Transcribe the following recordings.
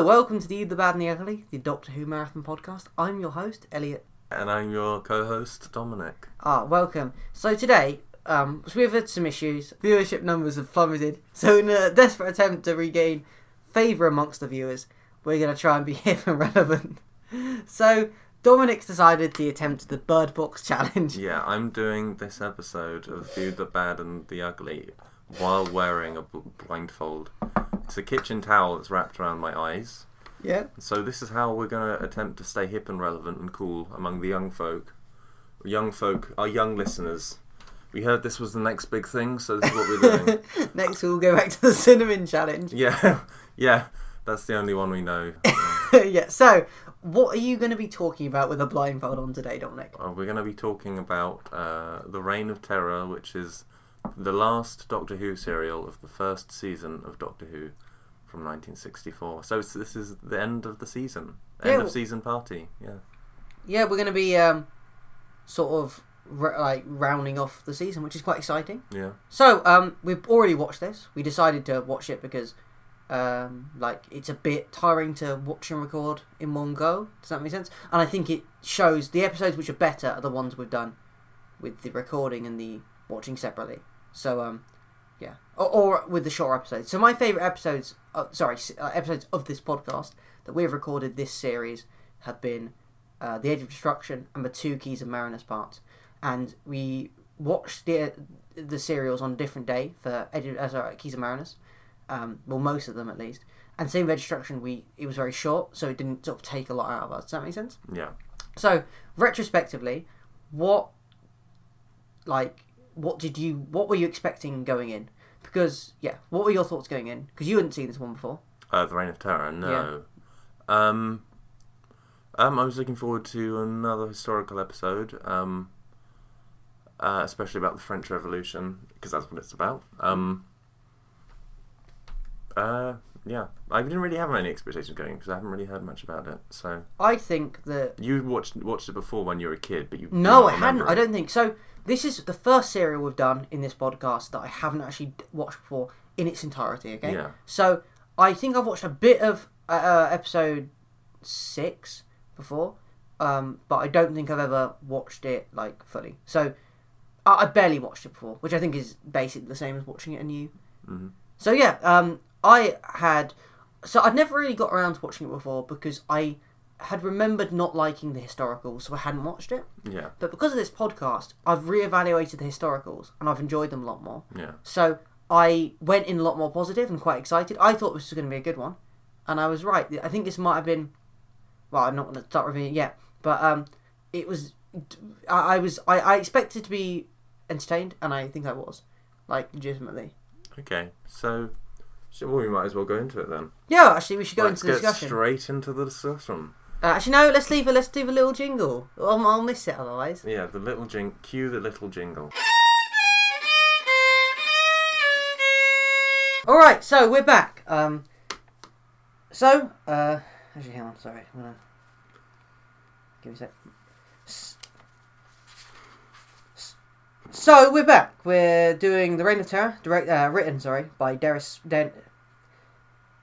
So, welcome to the The Bad and the Ugly, the Doctor Who Marathon podcast. I'm your host, Elliot. And I'm your co-host, Dominic. Ah, welcome. So today, um, so we've had some issues. Viewership numbers have plummeted. So in a desperate attempt to regain favour amongst the viewers, we're going to try and be hip and relevant. So Dominic's decided to attempt the Bird Box Challenge. Yeah, I'm doing this episode of View the Bad and the Ugly while wearing a bl- blindfold. It's a kitchen towel that's wrapped around my eyes. Yeah. So this is how we're going to attempt to stay hip and relevant and cool among the young folk. Young folk, our young listeners. We heard this was the next big thing, so this is what we're doing. Next, we'll go back to the Cinnamon Challenge. yeah, yeah, that's the only one we know. yeah. So, what are you going to be talking about with a blindfold on today, Dominic? Uh, we're going to be talking about uh, The Reign of Terror, which is the last Doctor Who serial of the first season of Doctor Who from 1964. So this is the end of the season. End Yeah, of season party, yeah. Yeah, we're going to be um, sort of r- like rounding off the season, which is quite exciting. Yeah. So, um, we've already watched this. We decided to watch it because, um, like, it's a bit tiring to watch and record in one go. Does that make sense? And I think it shows the episodes which are better are the ones we've done with the recording and the watching separately. So, um, yeah, or, or with the shorter episodes. So, my favorite episodes, uh, sorry, uh, episodes of this podcast that we've recorded this series have been uh, the Edge of Destruction and the two Keys of Marinus parts, and we watched the the serials on a different day for Ed, uh, sorry, Keys of Marinus. Um, well, most of them at least. And same with Edge of Destruction, we it was very short, so it didn't sort of take a lot out of us. Does that make sense? Yeah. So retrospectively, what like what did you what were you expecting going in? Because yeah, what were your thoughts going in? Because you hadn't seen this one before. Uh, the Reign of Terror, no. Um, um, I was looking forward to another historical episode, um, uh, especially about the French Revolution, because that's what it's about. Um, uh, yeah, I didn't really have any expectations going because I haven't really heard much about it. So I think that you watched watched it before when you were a kid, but you No, I hadn't. remember I don't think so. This is the first serial we've done in this podcast that I haven't actually watched before in its entirety. Okay, Yeah. so I think I've watched a bit of uh, uh, episode six before, um, but I don't think I've ever watched it like fully. So I, I barely watched it before, which I think is basically the same as watching it anew. Mhm. So yeah, um, I had so I'd never really got around to watching it before because I had remembered not liking the historicals, so I hadn't watched it. Yeah, But because of this podcast, I've reevaluated the historicals and I've enjoyed them a lot more. yeah, So I went in a lot more positive and quite excited. I thought this was going to be a good one, and I was right. I think this might have been. Well, I'm not going to start reviewing it yet, but um, it was. I, I was. I, I expected to be entertained, and I think I was, like legitimately. okay. So, so well, we might as well go into it then. Yeah, actually, we should go Let's into the get discussion. straight into the discussion. Uh, actually, no. Let's leave it. Let's do the little jingle. I'll, I'll miss it otherwise. Yeah, the little jing. Cue the little jingle. All right, so we're back. Um, so, uh, actually, hang on. Sorry, I'm gonna give me a sec. S- s- So we're back. We're doing the Reign of Terror, direct, uh, written, sorry, by Darius. Den-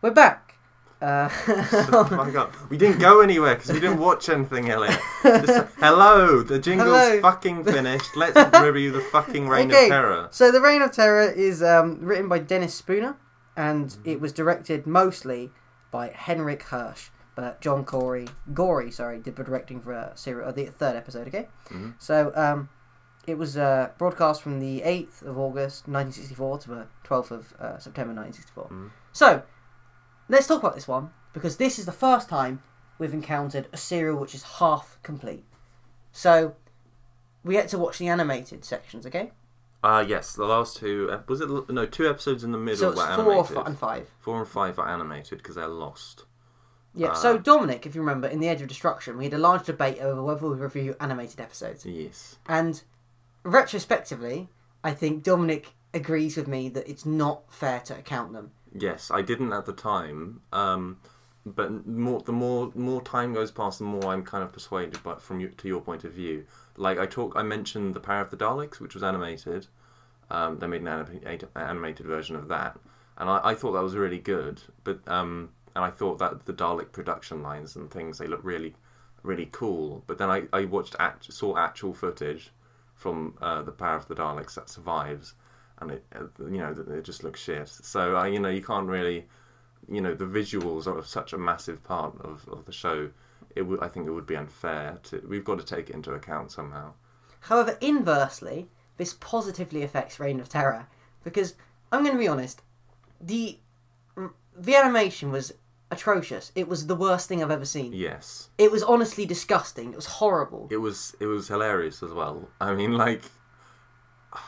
we're back. Uh, oh my god, we didn't go anywhere because we didn't watch anything, Elliot. Just, hello, the jingle's Hello. fucking finished. Let's review the fucking Reign Okay. of Terror. So the Reign of Terror is um, written by Dennis Spooner, and it was directed mostly by Henric Hirsch. But John Corey, Gorrie, sorry, did the directing for uh, serial, uh, the third episode. Okay, Mhm. so um, it was uh, broadcast from the eighth of August, nineteen sixty-four, to the twelfth of uh, September, nineteen sixty-four. Mhm. So let's talk about this one because this is the first time we've encountered a serial which is half complete. So we get to watch the animated sections. Okay. Uh, yes, the last two. Was it no two episodes in the middle So it's were four animated? and five. Four and five are animated because they're lost. Yeah. Uh, so Dominic, if you remember, in the Edge of Destruction, we had a large debate over whether we review animated episodes, Yes. and retrospectively, I think Dominic agrees with me that it's not fair to account them. Yes, I didn't at the time. Um, but more the more more time goes past, the more I'm kind of persuaded. But from you, to your point of view, like I talk, I mentioned the Power of the Daleks, which was animated. Um, they made an anima- animated version of that, and I, I thought that was really good. But um, and I thought that the Dalek production lines and things they look really, really cool. But then I, I watched act, saw actual footage from uh, the Power of the Daleks that survives, and it uh, you know it just looks shit. So I you know you can't really, you know the visuals are such a massive part of, of the show. It would I think it would be unfair to we've got to take it into account somehow. However, inversely, this positively affects Reign of Terror because I'm going to be honest, the the animation was atrocious. It was the worst thing I've ever seen. Yes. It was honestly disgusting. It was horrible. It was it was hilarious as well. I mean, like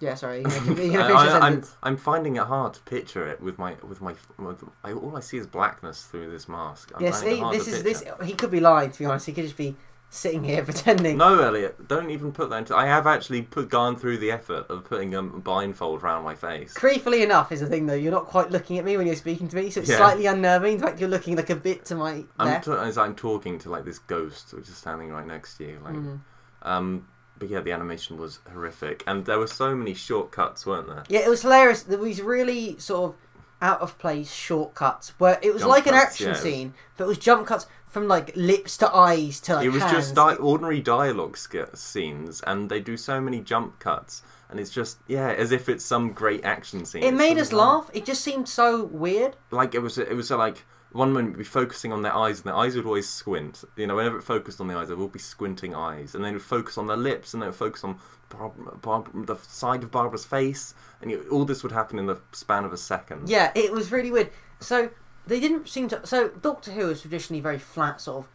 Yeah, sorry. You can, you can I, I, I'm. I'm finding it hard to picture it with my with my with, I, all I see is blackness through this mask. I'm Yeah, see, this is this. He could be lying. To be honest, he could just be sitting here pretending. No, Elliot, don't even put that into. I have actually put gone through the effort of putting a blindfold around my face. Creepily enough is the thing though. You're not quite looking at me when you're speaking to me, so it's Yeah. slightly unnerving. In fact, you're looking like a bit to my I'm left. t- as I'm talking to like this ghost which is standing right next to you. Like, Mhm. um, but yeah, the animation was horrific, and there were so many shortcuts, weren't there? Yeah, it was hilarious. There was really sort of out of place shortcuts where it was Jump like an action yeah, it was- scene, but it was jump cuts from like lips to eyes to like it was hands. just di- ordinary dialogue sk- scenes, and they do so many jump cuts, and it's just yeah, as if it's some great action scene. It It's made us laugh. It just seemed so weird. Like it was, it was like one moment we'd be focusing on their eyes, and their eyes would always squint. You know, whenever it focused on the eyes, there would be squinting eyes, and then it would focus on their lips, and then it would focus on Barb- Barb- the side of Barbara's face, and you, all this would happen in the span of a second. Yeah, it was really weird. So they didn't seem to. So Doctor Who is traditionally very flat, sort of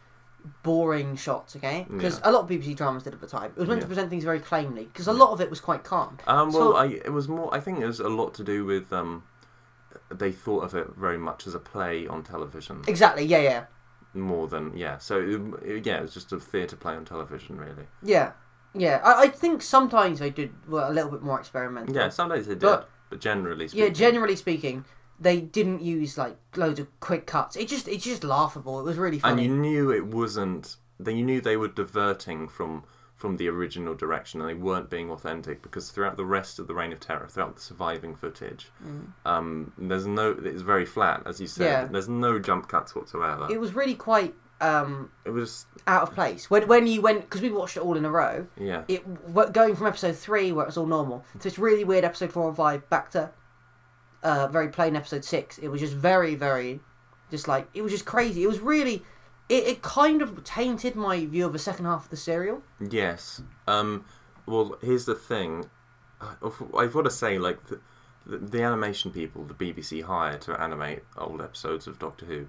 boring shots. Okay, because Yeah. a lot of BBC dramas did at the time. It was meant to Yeah. present things very claimly because a lot of it was quite calm. Um, So- well, I, it was more. I think it was a lot to do with um, they thought of it very much as a play on television Exactly. Yeah, yeah, more than yeah. So it, it- yeah, it was just a theatre play on television, really. yeah, yeah. I, I think sometimes they did were a little bit more experimental. Yeah, some days they did, But- but, generally speaking, Yeah, generally speaking, they didn't use like loads of quick cuts. It just it's just laughable. It was really funny. and you knew it wasn't. They you knew they were diverting from from the original direction, and they weren't being authentic because throughout the rest of the Reign of Terror, throughout the surviving footage, Mm. um, there's no. It's very flat, as you said. Yeah. There's no jump cuts whatsoever. It was really quite um, it was out of place when when you went because we watched it all in a row. yeah. It going from episode three where it was all normal to this really weird episode four and five back to uh, very plain episode six. It was just very very, just like it was just crazy. It was really. It, it kind of tainted my view of the second half of the serial. Yes. Um, well, here's the thing. Uh, I've got to say, like the, the, the animation people, the BBC hire to animate old episodes of Doctor Who.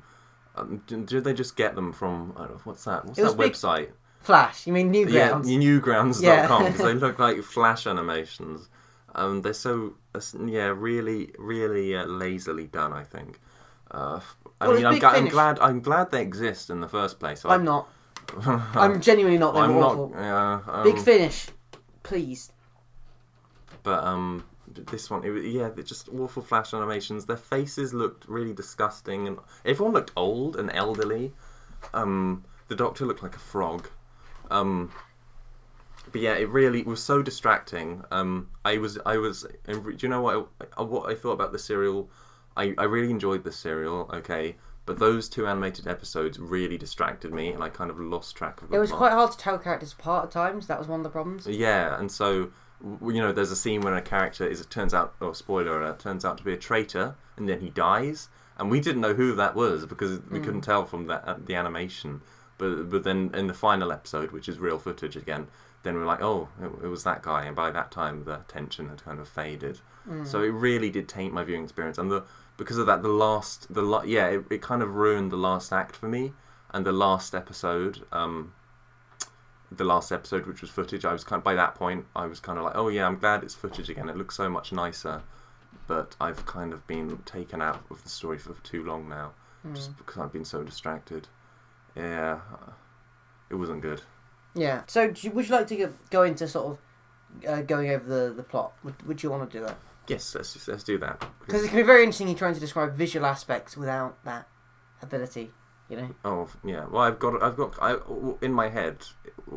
Um, do they just get them from I don't know, what's that? What's that big- website? Flash, you mean Newgrounds? Yeah, newgrounds.com Yeah. because they look like flash animations. Um, they're so uh, yeah, really, really uh, lazily done. I think. Uh, I Well, mean, it's I'm, Big gla- I'm Finish. glad. I'm glad they exist in the first place. I'm not. I'm genuinely not. They I'm were not. Yeah. Um, Big Finish, please. But um, this one, it, was- yeah, they're just awful flash animations. Their faces looked really disgusting, and everyone looked old and elderly. Um, the Doctor looked like a frog. Um, but yeah, it really was so distracting. Um, I was, I was. Do you know what? I, what I thought about the serial? I, I really enjoyed the serial. Okay. But those two animated episodes really distracted me, and I kind of lost track of It was plot. quite hard to tell characters apart at times. That was one of the problems. Yeah, and so you know, there's a scene when a character is it turns out, oh spoiler alert, turns out to be a traitor, and then he dies, and we didn't know who that was because we Hmm. couldn't tell from that uh, the animation. But but then in the final episode, which is real footage again, then we're like, oh, it, it was that guy, and by that time the tension had kind of faded. Hmm. So it really did taint my viewing experience, and the because of that, the last the la- yeah, it, it kind of ruined the last act for me, and the last episode. Um, the last episode, which was footage, I was kind of, by that point, I was kind of like, oh yeah, I'm glad it's footage again. It looks so much nicer. But I've kind of been taken out of the story for too long now, Mm. just because I've been so distracted. Yeah, it wasn't good. Yeah. So, do you- would you like to go- go into sort of uh, going over the, the plot? Would, would you want to do that? Yes, let's let's do that. Because it can be very interesting in trying to describe visual aspects without that ability. You know. Oh yeah. Well, I've got I've got I in my head.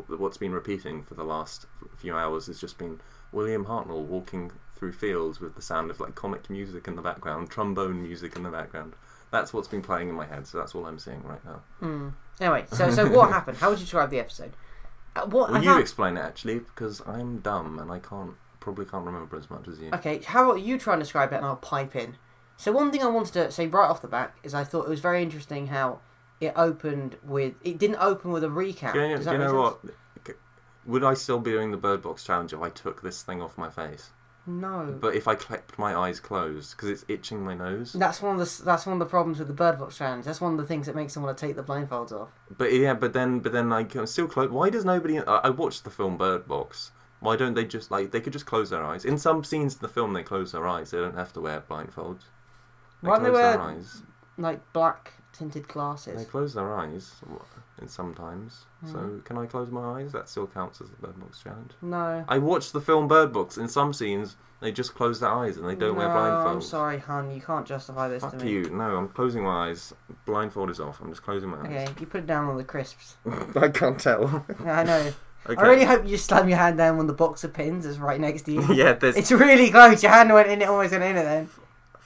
What's been repeating for the last few hours has just been William Hartnell walking through fields with the sound of like comic music in the background, trombone music in the background. That's what's been playing in my head. So that's all I'm seeing right now. Hmm. Anyway, so so what happened? How would you describe the episode? Uh, what? Well, you explain it actually because I'm dumb and I can't probably can't remember as much as you. Okay, how about you try and describe it and I'll pipe in. So one thing I wanted to say right off the back is I thought it was very interesting how it opened with it didn't open with a recap. Do you, know- Does do that you know sense? what? Would I still be doing the Bird Box challenge if I took this thing off my face? No. But if I kept my eyes closed because it's itching my nose. That's one of the that's one of the problems with the Bird Box challenge. That's one of the things that makes them want to take the blindfolds off. But yeah, but then but then like I'm still close. Why does nobody? I, I watched the film Bird Box. Why don't they just like they could just close their eyes? In some scenes in the film, they close their eyes. They don't have to wear blindfolds. They Why don't they close their wear- eyes. Like black tinted glasses? They close their eyes. In sometimes. So Mm. can I close my eyes? That still counts as the Bird Box challenge. No. I watched the film Bird Box. In some scenes, they just close their eyes and they don't wear no, blindfolds. I'm sorry, hun. You can't justify this Fuck to me. you. No, I'm closing my eyes. Blindfold is off. I'm just closing my eyes. Okay, you put it down on the crisps. I can't tell. Yeah, I know. okay. I really hope you just slam your hand down on the box of pins that's right next to you. yeah, there's. It's really close. Your hand went in it, almost went in it then.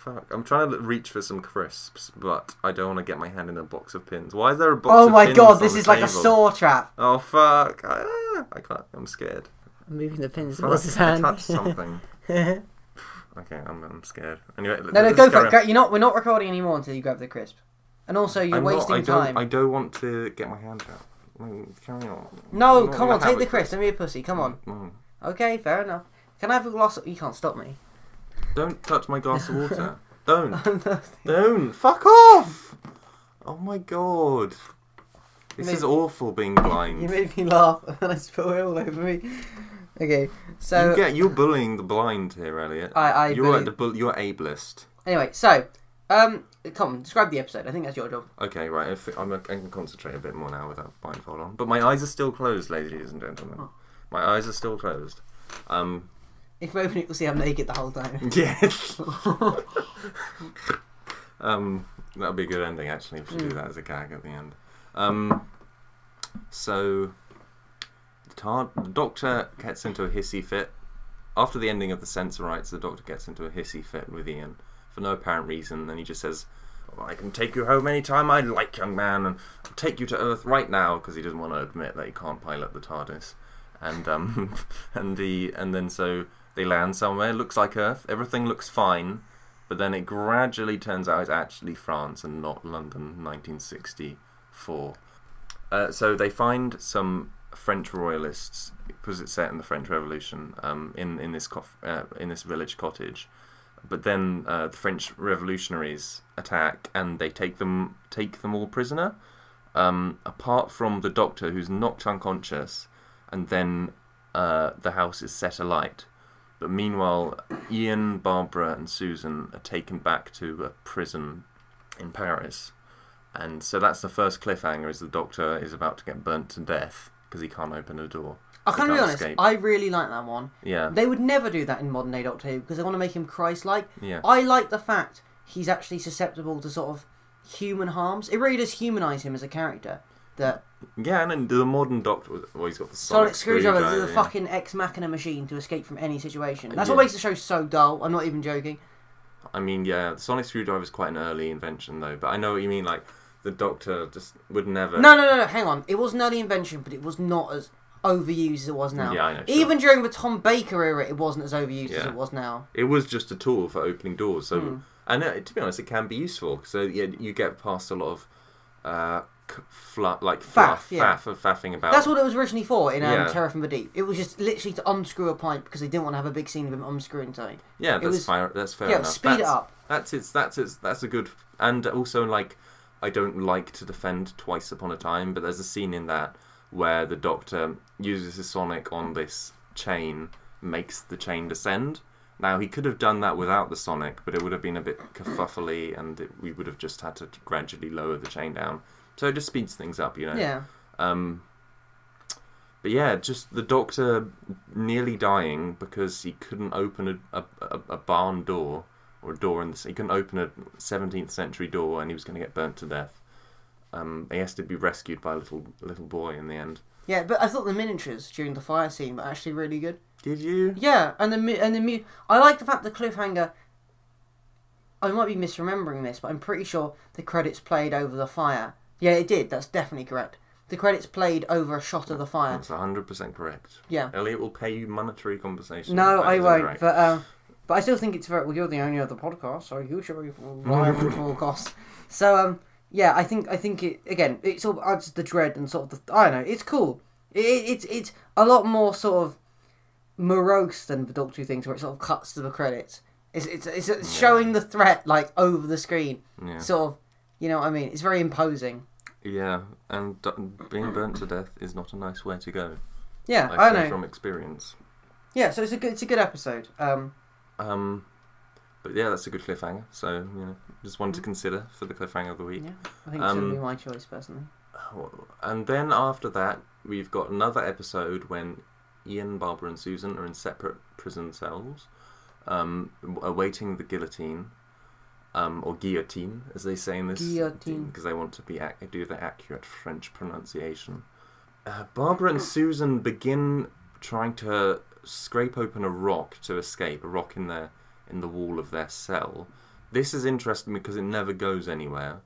Fuck. I'm trying to reach for some crisps, but I don't want to get my hand in a box of pins. Why is there a box? Oh my god, this is like a saw trap. Oh fuck. Ah, I can't. I'm scared. I'm moving the pins towards his I hand. touched something. Okay, I'm, I'm scared. Anyway, no, let's go for it. Go, you're not. We're not recording anymore until you grab the crisp. And also, you're I'm not- wasting I don't, time. I don't want to get my hand out. Mm, Carry on. No, come on, take the crisp. Don't be a pussy. Come on. Mm. Okay, fair enough. Can I have a glass? Of... You can't stop me. Don't touch my glass of water. don't. Don't. Fuck off. Oh my god. This Maybe- is awful being blind. You made me laugh and I spilled it all over me. Okay, so you get you're bullying the blind here, Elliot. I, I you're bully- the bull- you're ableist. anyway, so um, come on, describe the episode. I think that's your job. Okay, right. If I'm, I can concentrate a bit more now without blindfold on. But my eyes are still closed, ladies and gentlemen. Oh. My eyes are still closed. Um, If we open it, we'll see I'm naked the whole time. yes. um, that'll be a good ending. Actually, we should do Mm. that as a gag at the end. Um, so the, tar- the doctor gets into a hissy fit. After the ending of the Sensorites, the doctor gets into a hissy fit with Ian for no apparent reason, and he just says, "Oh, "I can take you home anytime I like, young man, and I'll take you to Earth right now," because he doesn't want to admit that he can't pilot the TARDIS. And um, and the and then so they land somewhere. Looks like Earth. Everything looks fine, but then it gradually turns out it's actually France and not London, 1964. Uh, so they find some French royalists because it's set in the French Revolution um, in in this co- uh, in this village cottage. But then uh, the French revolutionaries attack and they take them take them all prisoner. Um, apart from the doctor who's knocked unconscious, and then uh, the house is set alight. But meanwhile, Ian, Barbara, and Susan are taken back to a prison in Paris. And so that's the first cliffhanger: is the Doctor is about to get burnt to death because he can't open a door. I can be honest. escape. I really like that one. Yeah, They would never do that in modern day Doctor Who because they want to make him Christ-like. yeah, I like the fact he's actually susceptible to sort of human harms. It really does humanize him as a character. That yeah. And then the modern Doctor, well, he's got the sonic sonic, screwdriver a yeah. fucking ex machina machine to escape from any situation. That's Yeah. what makes the show so dull. I'm not even joking. I mean, yeah, the sonic screwdriver is quite an early invention though. But I know what you mean. Like the Doctor just would never. No, no, no, no. Hang on. It was an early invention, but it was not as overused as it was now. Yeah, I know. sure. Even during the Tom Baker era, it wasn't as overused as it was now. it was just a tool for opening doors. So, Hmm. and uh, to be honest, it can be useful. So yeah, you get past a lot of uh, fluff, like fluff, Faff, yeah. faff of faffing about. That's what it was originally for in um, Yeah. Terror from the Deep. It was just literally to unscrew a pipe because they didn't want to have a big scene of him unscrewing something. yeah, it that's was- fair. That's fair yeah, enough. speed that's, it up. That's it's that's it's that's a good and also like I don't like to defend Twice Upon a Time, but there's a scene in that where the Doctor uses his sonic on this chain, makes the chain descend. Now he could have done that without the sonic, but it would have been a bit kerfuffly, and it, we would have just had to gradually lower the chain down. So it just speeds things up, you know. Yeah. Um, but yeah, just the doctor nearly dying because he couldn't open a, a, a, barn door or a door in the he couldn't open a 17th century door and he was going to get burnt to death. um, he has to be rescued by a little little boy in the end. Yeah, but I thought the miniatures during the fire scene were actually really good. Did you? Yeah, and the and the mu- I like the fact the cliffhanger. I might be misremembering this, but I'm pretty sure the credits played over the fire. Yeah, it did. That's definitely correct. The credits played over a shot of the fire. That's hundred percent correct. Yeah. Elliot will pay you monetary compensation. No, that I won't. But um, but I still think it's very. Well, you're the only other podcast, so you should be viable for all costs. So um, yeah, I think I think it again. It sort of adds the dread and sort of the. I don't know. It's cool. It, it, it's it's a lot more sort of morose than the Doctor Who things, where it sort of cuts to the credits. It's it's it's, it's showing the threat like over the screen. Yeah. Sort of, you know what I mean? It's very imposing. Yeah, and d- being burnt to death is not a nice way to go. Yeah, I, I, know. from experience. Yeah, so it's a good it's a good episode. Um, Um, but yeah, that's a good cliffhanger. So you know, just one to consider for the cliffhanger of the week. yeah, I think it's gonna Um, be my choice personally. And then after that, we've got another episode when Ian, Barbara, and Susan are in separate prison cells, um, awaiting the guillotine, um, or guillotine, as they say in this, Guillotine. because I want to be ac- do the accurate French pronunciation. Uh, Barbara and Susan begin trying to scrape open a rock to escape, a rock in their in the wall of their cell. This is interesting because it never goes anywhere.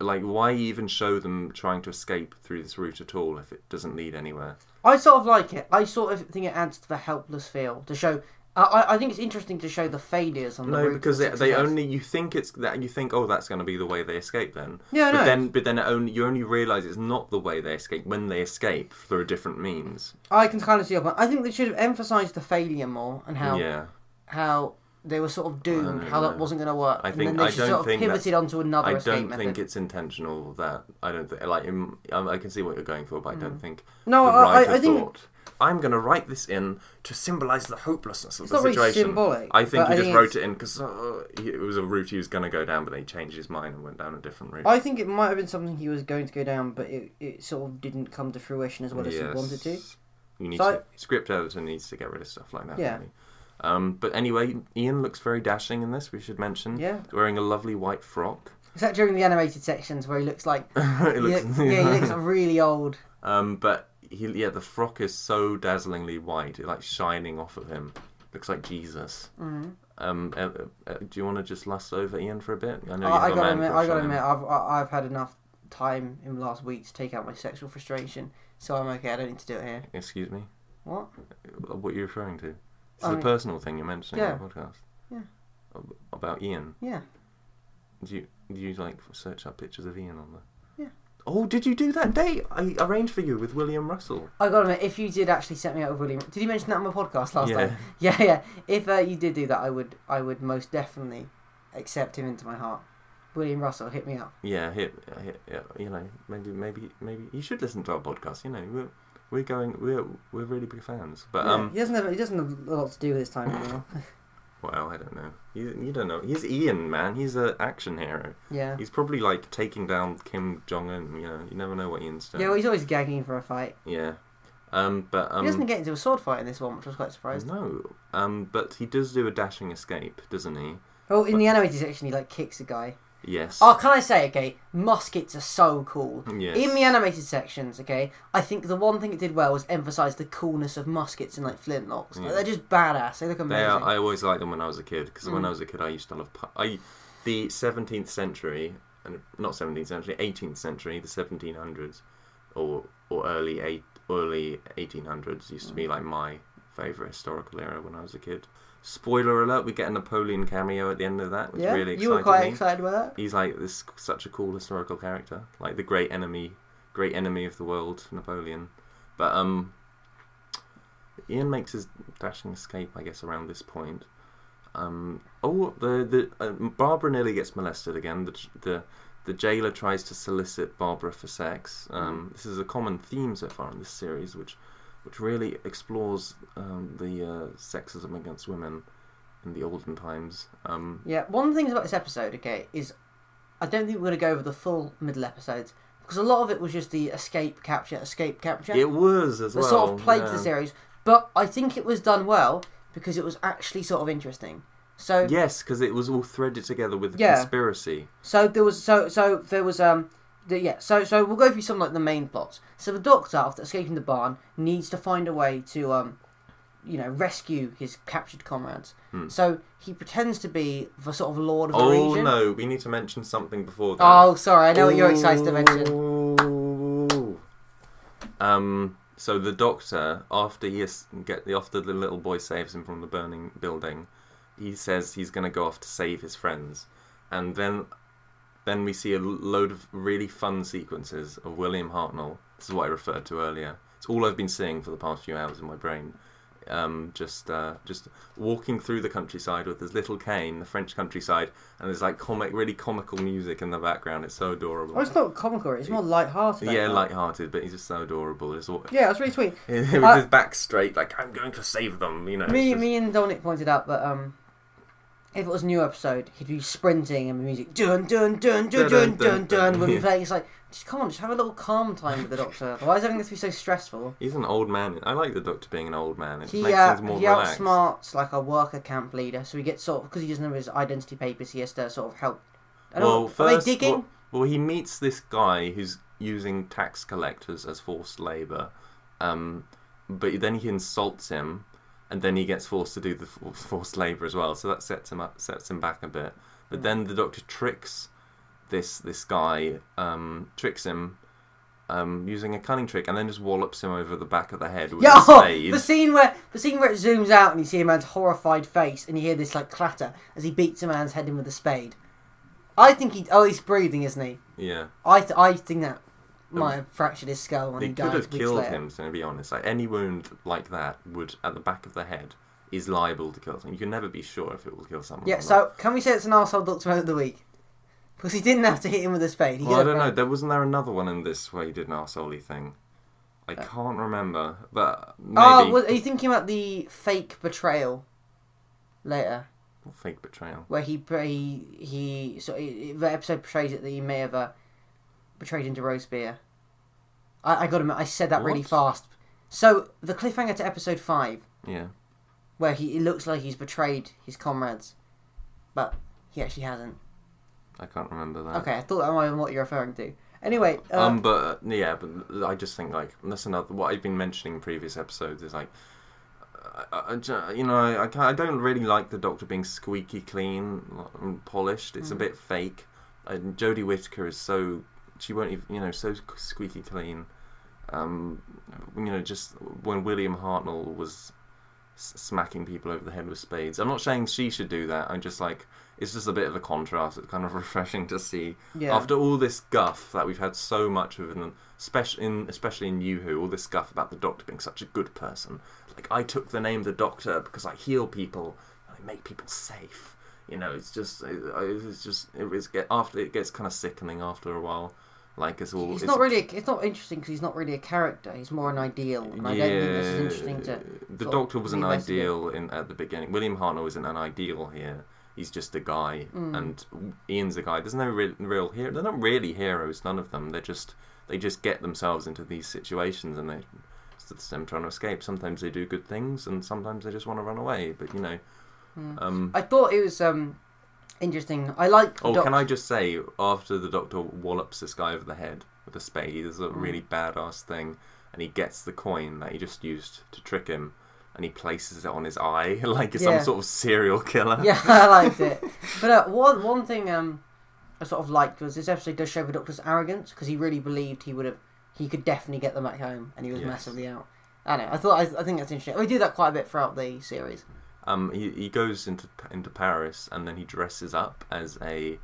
Like, why even show them trying to escape through this route at all if it doesn't lead anywhere? I sort of like it. I sort of think it adds to the helpless feel to show. I I, I think it's interesting to show the failures on the No, route because to they, they success. only you think it's that you think oh that's going to be the way they escape then. Yeah, but then but then it only you only realize it's not the way they escape when they escape through a different means. I can kind of see your point. I think they should have emphasised the failure more and how yeah, how they were sort of doomed, how that wasn't going to work. I and think- then they I just don't sort of think that- pivoted onto another I escape don't method. think it's intentional that I don't think like um, I can see what you're going for, but I don't think Mm. No, the I- I- writer I think- thought. I'm going to write this in to symbolise the hopelessness of It's the not really situation. symbolic, I think he I just wrote it in because uh, it was a route he was going to go down, but then he changed his mind and went down a different route. I think it might have been something he was going to go down, but it, it sort of didn't come to fruition as well as he wanted to. Yes. You need So to, script editor needs to get rid of stuff like that. Yeah. Um, but anyway, Ian looks very dashing in this. We should mention. Yeah. He's wearing a lovely white frock. Except during the animated sections where he looks like he looks, look- yeah, he looks really old. um, but he, yeah, the frock is so dazzlingly white, it's like shining off of him. Looks like Jesus. Mhm. Um, uh, uh, do you want to just lust over Ian for a bit? I know you I, I gotta admit, I gotta admit, I've I- I've had enough time in the last week to take out my sexual frustration, so I'm okay. I don't need to do it here. Excuse me. What? What are you referring to? It's I a mean- personal thing you're mentioning Yeah. in the podcast. Yeah. About Ian. Yeah. Do you do you like search up pictures of Ian on the? Oh, did you do that date I arranged for you with William Russell? I gotta admit, if you did actually set me up with William, did you mention that on my podcast last Yeah. time? Yeah, yeah. If uh, you did do that, I would, I would most definitely accept him into my heart. William Russell, hit me up. Yeah, hit, hit, yeah, you know, maybe, maybe, maybe you should listen to our podcast. You know, we're we're going, we're we're really big fans. But Yeah, um, he doesn't have, he doesn't have a lot to do with his time anymore. well, I don't know. You you don't know. He's Ian, man. He's an action hero. yeah. He's probably like taking down Kim Jong Un. You know, you never know what Ian's doing. Yeah, well, he's always gagging for a fight. yeah. Um, but um, he doesn't get into a sword fight in this one, which I was quite surprised. no. Um, but he does do a dashing escape, doesn't he? Oh, in the animated section, he like kicks a guy. Yes. Oh, can I say, okay, muskets are so cool. Yes. In the animated sections, okay, I think the one thing it did well was emphasise the coolness of muskets and like flintlocks. Like, they're just badass. They look amazing. They are, I always liked them when I was a kid because when Mm. I was a kid I used to love I the 17th century and not 17th century 18th century the 1700s or or early eight early 1800s used to Mm. be like my favorite historical era when I was a kid. Spoiler alert: we get a Napoleon cameo at the end of that, which yeah, really excited you were quite excited about that. He's like this such a cool historical character, like the great enemy, great enemy of the world, Napoleon. But um, Ian makes his dashing escape, I guess, around this point. Um, oh, the the uh, Barbara nearly gets molested again. The the the jailer tries to solicit Barbara for sex. Um, this is a common theme so far in this series, which which really explores um, the uh, sexism against women in the olden times. Um, Yeah, one of the things about this episode, okay, is I don't think we're going to go over the full middle episodes because a lot of it was just the escape, capture, escape, capture. It was as that well. sort of plagued yeah. the series. But I think it was done well because it was actually sort of interesting. So Yes, because it was all threaded together with the Yeah. conspiracy. So there was so so there was um yeah, so so we'll go through some like the main plots. So the Doctor, after escaping the barn, needs to find a way to um, you know, rescue his captured comrades. Hmm. So he pretends to be the sort of lord of the Oh region. no, we need to mention something before that. Oh, sorry, I know what you're excited to mention. Um. So the doctor, after he is get the after the little boy saves him from the burning building, he says he's going to go off to save his friends, and then then we see a load of really fun sequences of William Hartnell. This is what I referred to earlier. It's all I've been seeing for the past few hours in my brain. Um, just uh, just walking through the countryside with his little cane, the French countryside, and there's like comic, really comical music in the background. It's so adorable. Oh, it's not comical. It's more light-hearted. Yeah, light-hearted, but he's just so adorable. It's all, Yeah, it's really sweet. with I- his back straight, like I'm going to save them. You know. Me, just- me and Dominic pointed out that um, if it was a new episode, he'd be sprinting and the music dun dun dun dun dun dun dun would be Yeah. playing. It's like, just come on, just have a little calm time with the Doctor. Why is everything have to be so stressful? He's an old man. I like the Doctor being an old man. It He makes uh, things more he relaxed. outsmarts like a worker camp leader, so he gets sort of because he doesn't have his identity papers. He has to sort of help. I don't Well, know, first, are they digging? Well, well, he meets this guy who's using tax collectors as forced labour, um, but then he insults him, and then he gets forced to do the forced labour as well. So that sets him up, sets him back a bit. But Hmm. then the Doctor tricks this this guy, um, tricks him. Um, using a cunning trick, and then just wallops him over the back of the head with Yeah, a spade. the scene where the scene where it zooms out and you see a man's horrified face and you hear this like clatter as he beats a man's head in with a spade. I think he. Oh, he's breathing, isn't he? Yeah, I th- I think that might have fractured his skull and he could died have weeks killed later. him. To be honest, like any wound like that would at the back of the head is liable to kill someone. You can never be sure if it will kill someone. Yeah. or not. So can we say it's an arsehole Doctor of the week? Because he didn't have to hit him with a spade. He Well, I could don't know. There wasn't there another one in this where he did an arseholy thing. I Uh, can't remember, but maybe Oh, was, are you thinking about the fake betrayal later, What fake betrayal. where he he he so it, the episode portrays it that he may have uh, betrayed into Robespierre. I, I got him. I said that really What? fast. So the cliffhanger to episode five, Yeah, where he it looks like he's betrayed his comrades, but he actually hasn't. I can't remember that. Okay, I thought that might have been what you're referring to. Anyway, uh, Um, but uh, yeah, but I just think like that's another. What I've been mentioning in previous episodes is like, I, I- I ju- you know, I, I, can't, I don't really like the Doctor being squeaky clean and polished. It's a Mm. bit fake. And Jodie Whittaker is so she won't even you know so squeaky clean. Um, you know, just when William Hartnell was smacking people over the head with spades. I'm not saying she should do that. I'm just like it's just a bit of a contrast. It's kind of refreshing to see yeah, after all this guff that we've had so much of in, especially in especially in New Who, all this guff about the Doctor being such a good person. Like I took the name the Doctor because I heal people, and I make people safe. You know, it's just it, it's just it, it's get after it gets kind of sickening after a while. Like it's all it's, not really. A, it's not interesting because he's not really a character. He's more an ideal, and I don't think this is interesting to. The Doctor was an ideal in at the beginning. William Hartnell isn't an ideal here. He's just a guy, Mm. and Ian's a guy. There's no real, real hero. They're not really heroes. None of them. They're just they just get themselves into these situations, and they it's them trying to escape. Sometimes they do good things, and sometimes they just want to run away. But you know, Mm. um, I thought it was um interesting. I like. oh, Doc- can I just say, after the Doctor wallops this guy over the head with a spade, he does a Mm. really badass thing, and he gets the coin that he just used to trick him. And he places it on his eye like it's Yeah. some sort of serial killer. Yeah, I liked it. But uh, one one thing um I sort of liked was this episode does show the Doctor's arrogance because he really believed he would have he could definitely get them back home, and he was Yes. massively out. I don't know. I thought I, I think that's interesting. We do that quite a bit throughout the series. Um, he, he goes into into Paris and then he dresses up as a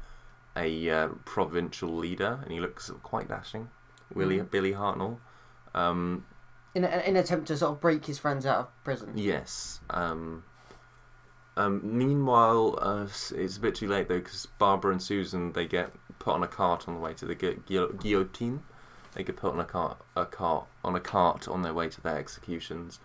a uh, provincial leader and he looks quite dashing. Willie Mhm. Billy Hartnell. Um, In, a, in an attempt to sort of break his friends out of prison. yes. Um, um, meanwhile, uh, it's a bit too late though because Barbara and Susan they get put on a cart on the way to the gu- guil- guillotine. They get put on a cart, a cart on a cart on their way to their executions.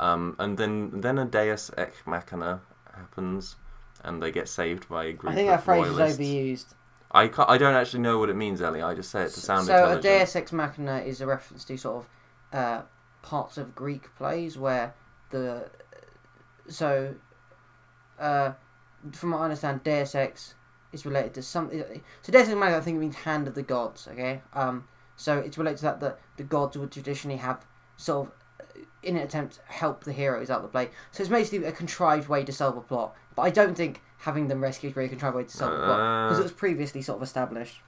Um, and then then a Deus ex machina happens, and they get saved by a group I think that phrase is overused. I can't, I don't actually know what it means, Ellie. I just say it to sound so a. Deus Ex Machina is a reference to sort of uh, parts of Greek plays where the so uh, from what I understand, Deus Ex is related to something. So Deus Ex Machina, I think, means hand of the gods. Okay, um, so it's related to that that the gods would traditionally have sort of, uh, in an attempt, to help the heroes out of the play. So it's basically a contrived way to solve a plot. But I don't think having them rescued is really a contrived way to solve a plot because Uh, it was previously sort of established.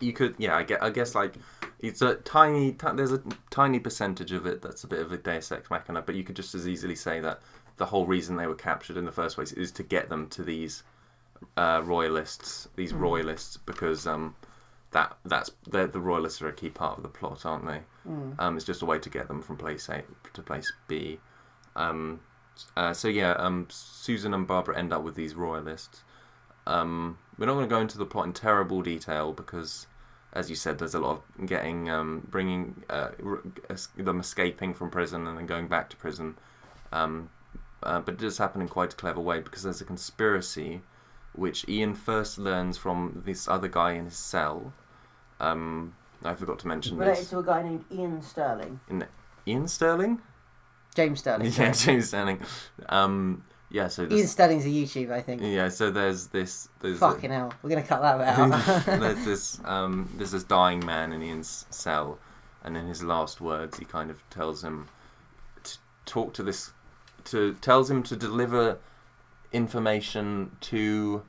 you could yeah i guess, I guess like it's a tiny ti- there's a tiny percentage of it that's a bit of a deus ex machina but you could just as easily say that the whole reason they were captured in the first place is to get them to these uh, royalists these royalists because um that that's the the royalists are a key part of the plot aren't they Mm. um it's just a way to get them from place a to place b um uh, so yeah um susan and barbara end up with these royalists um we're not going to go into the plot in terrible detail because as you said, there's a lot of getting, um, bringing uh, them escaping from prison and then going back to prison. Um, uh, but it does happen in quite a clever way because there's a conspiracy which Ian first learns from this other guy in his cell. Um, I forgot to mention Related this. to a guy named Ian Sterling, Ian Sterling? James Sterling. yeah, sorry. James Sterling. Um, yeah, so Ian this, Sterling's a YouTube, I think. yeah, so there's this. There's a- Fucking hell, we're gonna cut that bit out. there's this um, there's this dying man in Ian's cell, and in his last words, he kind of tells him to talk to this, to tells him to deliver information to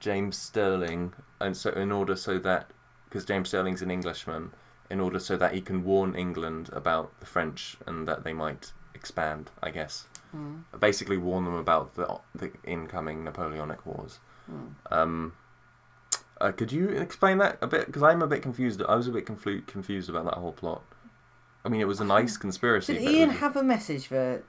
James Sterling, and so in order so that because James Sterling's an Englishman, in order so that he can warn England about the French and that they might expand, I guess. Mm, Basically, warn them about the the incoming Napoleonic Wars. mm. Um, uh, could you explain that a bit? Because I'm a bit confused. I was a bit conflu- confused about that whole plot. I mean, it was a nice conspiracy. Did but it Ian was- have a message for?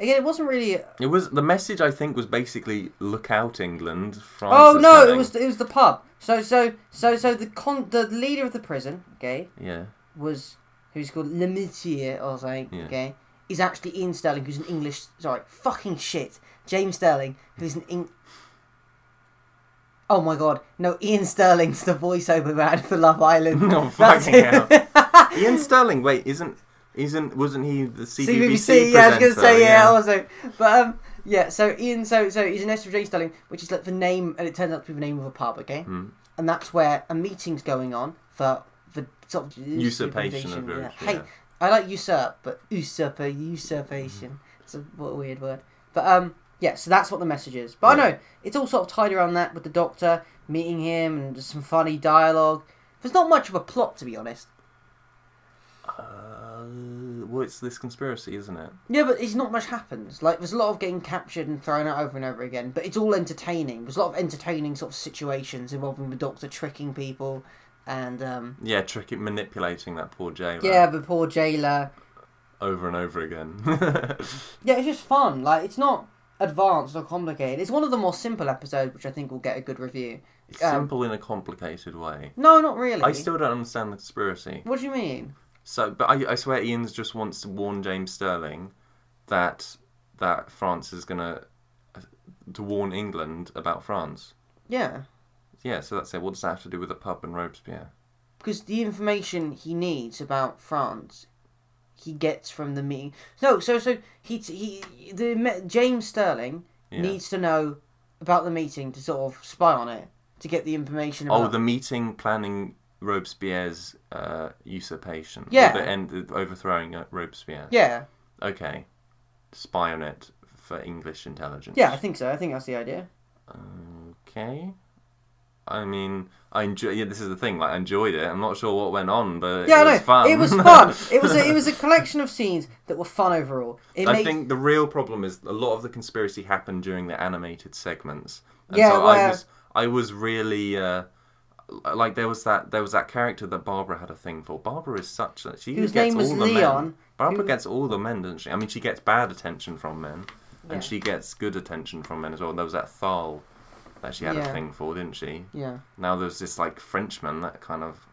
Again, it wasn't really. It was the message. I think was basically "Look out, England." France oh is no, it coming." was it was the pub. So so so so the con the leader of the prison, okay, Yeah, was who's called Lemaitre or something, Yeah. okay, is actually Ian Sterling, who's an English. Sorry, fucking shit, James Sterling, who's an Eng. Oh my god, no, Iain Stirling's the voiceover man for Love Island. no fucking hell. Iain Stirling. Wait, isn't isn't wasn't he the CBBC, CBBC, yeah, I was gonna say yeah, also, but um, yeah. So Ian, so so he's an Esther J Sterling, which is like the name, and it turns out to be the name of a pub, okay, Hmm. and that's where a meeting's going on for for sort of Usurpation of yeah. Hey, yeah. I like usurp, but usurper usurpation. It's a what a weird word, but um, yeah. So that's what the message is. But I know it's all sort of tied around that with the Doctor meeting him and just some funny dialogue. There's not much of a plot, to be honest. Uh, well, it's this conspiracy, isn't it? Yeah, but it's not much happens. Like there's a lot of getting captured and thrown out over and over again, but it's all entertaining. There's a lot of entertaining sort of situations involving the Doctor tricking people, and um, Yeah, tricking, manipulating that poor jailer. yeah, the poor jailer. over and over again. Yeah, it's just fun. Like it's not advanced or complicated. It's one of the more simple episodes, which I think will get a good review. It's Um, simple in a complicated way. No, not really. I still don't understand the conspiracy. What do you mean? So, but I, I swear Ian's just wants to warn James Sterling that that France is gonna uh, to warn England about France. Yeah, Yeah, so that's it. What does that have to do with the pub and Robespierre? because the information he needs about France, he gets from the meeting. No, so so he he the James Sterling Yeah. needs to know about the meeting to sort of spy on it to get the information. About Oh, the meeting planning Robespierre's uh, usurpation. Yeah. the end overthrowing uh, Robespierre. yeah, Okay. Spy on it for English intelligence. yeah, I think so. I think that's the idea. Okay. I mean, I enjoy. Yeah, this is the thing. Like, I enjoyed it. I'm not sure what went on, but Yeah, it I was fun. It was fun. It was a, it was a collection of scenes that were fun overall. It I made think the real problem is a lot of the conspiracy happened during the animated segments. And Yeah, so I was I was really uh, like there was that there was that character that Barbara had a thing for. Barbara is such that she Whose gets all the Leon, men. Barbara who- gets all the men, doesn't she? I mean, she gets bad attention from men, Yeah. and she gets good attention from men as well. There was that Thal that she had a thing for, didn't she? yeah. Now there's this like Frenchman that kind of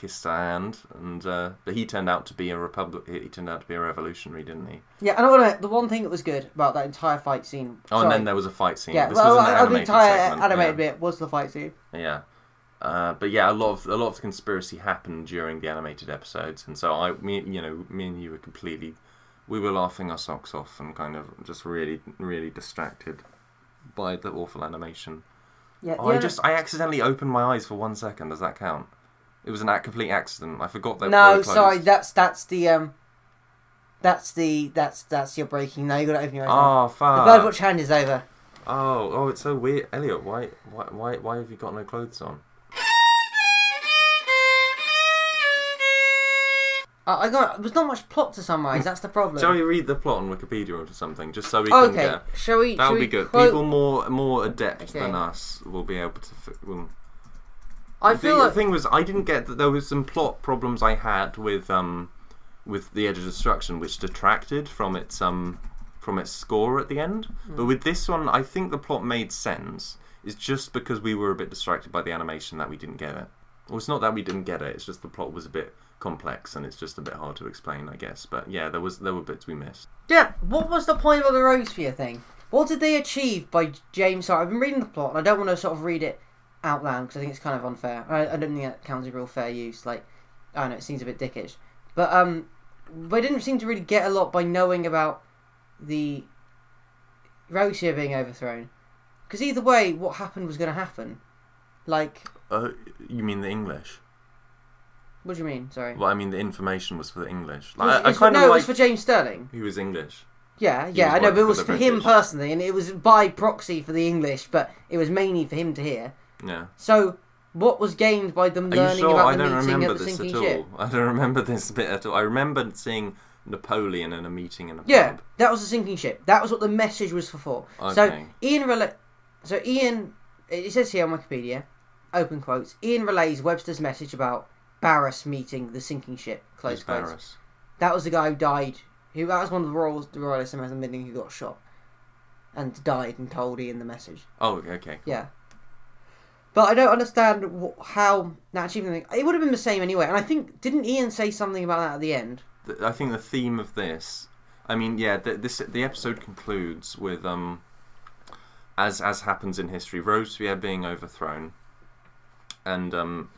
kissed her hand, and uh, but he turned out to be a republic. He turned out to be a revolutionary, didn't he? Yeah, and I want to. The one thing that was good about that entire fight scene. Oh, sorry, and then there was a fight scene. yeah, this well, was in the the entire segment. animated yeah. bit was the fight scene. Yeah. Uh, but yeah, a lot of a lot of the conspiracy happened during the animated episodes, and so I, me, you know, me and you were completely, we were laughing our socks off and kind of just really, really distracted by the awful animation. Yeah, Oh, I other- just I accidentally opened my eyes for one second. Does that count? It was an ac- complete accident. I forgot that. no, sorry, that's that's the um, that's the that's that's your breaking. No, you got to open your eyes. now. Oh the fuck! Birdwatch hand is over. Oh, oh, it's so weird, Elliot. Why, why, why, why have you got no clothes on? I, I got. There's not much plot to summarise. That's the problem. Shall we read the plot on Wikipedia or something, just so we can okay, get? shall we? That shall would we be good. quote- People more more adept Okay. than us will be able to. Will... I the, feel thing, like the thing was, I didn't get that there was some plot problems I had with um with the Edge of Destruction, which detracted from its um from its score at the end. Hmm. But with this one, I think the plot made sense. It's just because we were a bit distracted by the animation that we didn't get it. Well, it's not that we didn't get it. It's just the plot was a bit complex and it's just a bit hard to explain, I guess. But yeah, there was there were bits we missed. Yeah, what was the point of the Robespierre thing? What did they achieve by James? Sorry, I've been reading the plot, and I don't want to sort of read it out loud because I think it's kind of unfair. I, I don't think that counts as real fair use. Like, I don't know, it seems a bit dickish. But um, they didn't seem to really get a lot by knowing about the Robespierre being overthrown. Because either way, what happened was going to happen. Like, Uh, you mean the English? What do you mean? Sorry. Well, I mean the information was for the English. Like, I, I kind no, of it was for James Stirling. he was English. Yeah, He yeah, was I know, but it working was for for the him British. personally, and it was by proxy for the English, but it was mainly for him to hear. Yeah. So, what was gained by them Are you learning sure? about I the don't meeting remember at the this sinking at ship? I don't remember this bit at all. I remember seeing Napoleon in a meeting in a Yeah, pub. that was the sinking ship. That was what the message was for. for. So Okay. Ian rela- So Ian, it says here on Wikipedia, open quotes. Ian relays Webster's message about Barras meeting the sinking ship. Close Who's quotes. Barras? That was the guy who died. Who that was one of the royals, the royalists in Western Midland who got shot, and died and told Ian the message. Oh, okay. Yeah. But I don't understand wh- how that achievement. It would have been the same anyway. And I think didn't Ian say something about that at the end? Th- I think the theme of this, I mean, yeah, the, this the episode concludes with um, as as happens in history, Robespierre being overthrown, and um,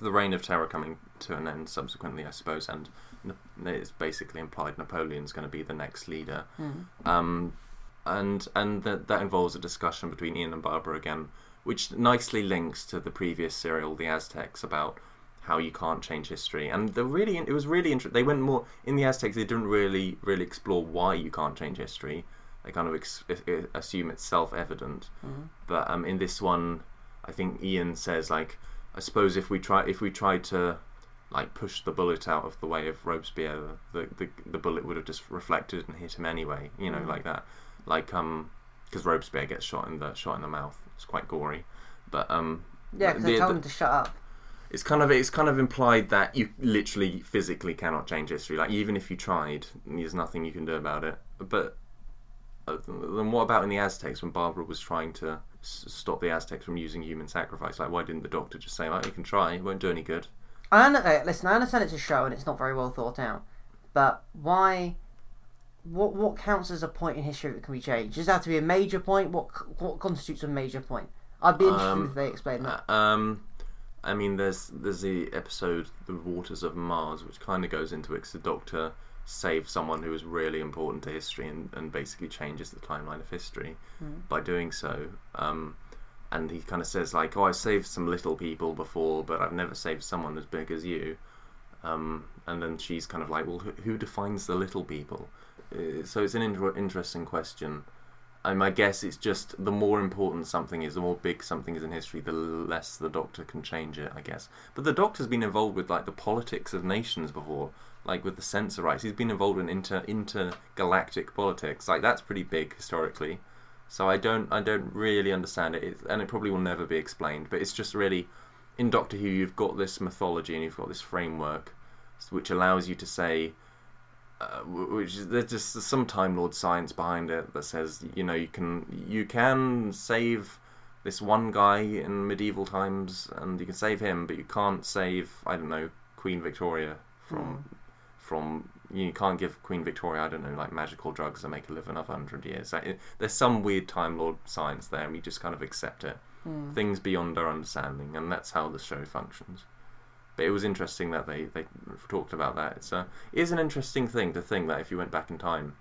the reign of terror coming to an end subsequently, I suppose, and it's basically implied Napoleon's going to be the next leader. Um, and and that that involves a discussion between Ian and Barbara again, which nicely links to the previous serial, The Aztecs, about how you can't change history. And the really it was really interesting. They went more in the Aztecs. They didn't really really explore why you can't change history. They kind of ex- assume it's self evident. But um, in this one, I think Ian says like, I suppose if we try if we tried to like push the bullet out of the way of Robespierre, the the, the bullet would have just reflected and hit him anyway. You know, Mm. like that. Like um, because Robespierre gets shot in the shot in the mouth. It's quite gory, but um, Yeah, because told the- him to shut up. it's kind of it's kind of implied that you literally physically cannot change history. Like even if you tried, there's nothing you can do about it. But uh, then what about in the Aztecs when Barbara was trying to s- stop the Aztecs from using human sacrifice? Like why didn't the doctor just say, "Like you can try, it won't do any good"? I under- uh, listen. I understand it's a show and it's not very well thought out, but why? What what counts as a point in history that can be changed? Does it have to be a major point? What c- what constitutes a major point? I'd be interested Um, if they explain that. Uh, um, I mean, there's there's the episode "The Waters of Mars," which kind of goes into it 'cause the Doctor saves someone who is really important to history and, and basically changes the timeline of history by doing so. Um, and he kind of says like, "Oh, I saved some little people before, but I've never saved someone as big as you." Um, and then she's kind of like, "Well, who, who defines the little people?" Uh, so it's an inter- interesting question. And my guess it's just the more important something is, the more big something is in history, the less the Doctor can change it, I guess. But the Doctor's been involved with like the politics of nations before, like with the Sensorites. He's been involved in inter intergalactic politics. Like that's pretty big historically. So I don't I don't really understand it, it and it probably will never be explained. But it's just really in Doctor Who you've got this mythology and you've got this framework, which allows you to say uh, which is there's just some time lord science behind it that says you know you can you can save this one guy in medieval times and you can save him but you can't save I don't know Queen Victoria from from you can't give Queen Victoria I don't know like magical drugs that make her live another hundred years there's some weird time lord science there and we just kind of accept it things beyond our understanding and that's how the show functions but it was interesting that they, they talked about that. It's a, it is an interesting thing to think that if you went back in time,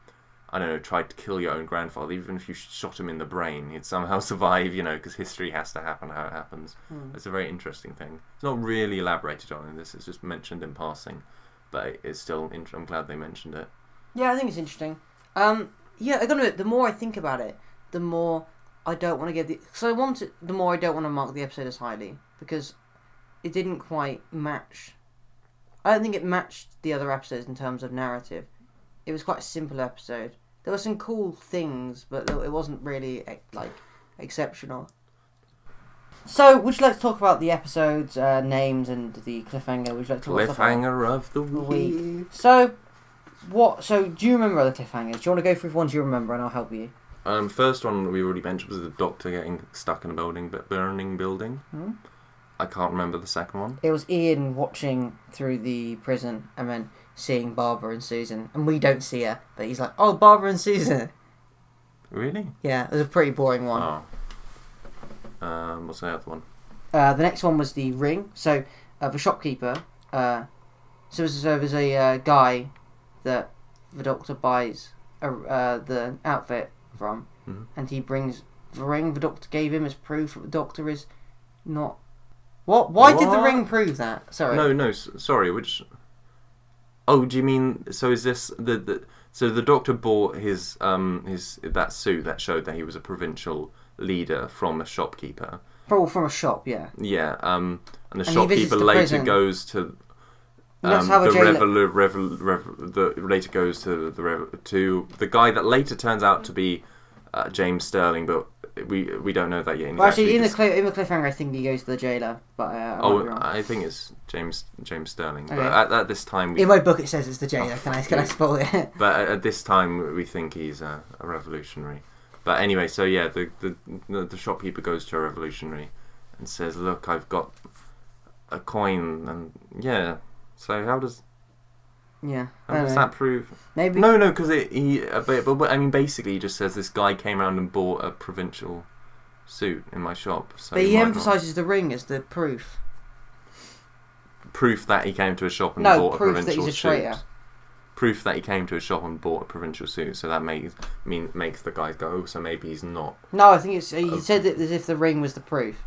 I don't know, tried to kill your own grandfather, even if you shot him in the brain, he'd somehow survive, you know, because history has to happen how it happens. Hmm. It's a very interesting thing. It's not really elaborated on in this, it's just mentioned in passing, but it's still, I'm glad they mentioned it. Yeah, I think it's interesting. Um, yeah, I gotta admit, the more I think about it, the more I don't want to give the. Because I want it, the more I don't want to mark the episode as highly because it didn't quite match. I don't think it matched the other episodes in terms of narrative. It was quite a simple episode. There were some cool things, but it wasn't really like exceptional. So, would you like to talk about the episodes, uh, names, and the cliffhanger? Would you like to talk about? Cliffhanger of the week. week. So, what? So, do you remember the cliffhangers? Do you want to go through ones you remember, and I'll help you? Um, first one we already mentioned was the doctor getting stuck in a building, but burning building. Hmm? I can't remember the second one. It was Ian watching through the prison, and then seeing Barbara and Susan, and we don't see her, but he's like, "Oh, Barbara and Susan." Really? Yeah, it was a pretty boring one. Oh. Um, what's the other one? Uh, the next one was the ring. So, uh, the shopkeeper. Uh, so, so there's a uh, guy that the doctor buys a, uh, the outfit from, Mhm. and he brings the ring the doctor gave him as proof that the doctor is not. What? Why did the ring prove that? Sorry. No, no, sorry. Which? Oh, do you mean? So is this the, the so the doctor bought his um his that suit that showed that he was a provincial leader from a shopkeeper. Oh, from a shop, yeah. Yeah. Um, and the And he visits shopkeeper the later prison. goes to. And that's Um, how the the jailer- revel, revel, revel, the later goes to the rev, to the guy that later turns out to be uh, James Stirling, but we we don't know that yet. and he's Well, actually, in the dis- cli- in the cliffhanger, I think he goes to the jailer, but uh, I might oh, wrong. I think it's James James Stirling. But at, at this time, we In my book, it says it's the jailer. Can I can I spoil it? But at, at this time, we think he's a, a revolutionary. But anyway, so yeah, the, the the shopkeeper goes to a revolutionary and says, "Look, I've got a coin," and yeah. So how does yeah. How does know. that prove? Maybe. No, no, because he. uh, But, but, I mean, basically, he just says this guy came around and bought a provincial suit in my shop. So but he not- emphasises the ring as the proof. proof that he came to a shop and No, bought a proof that provincial he's a suit. Proof that he came to a shop and bought a provincial suit. So that makes mean makes the guys go, oh, so maybe he's not. No, I think it's. He Oh. said it as if the ring was the proof.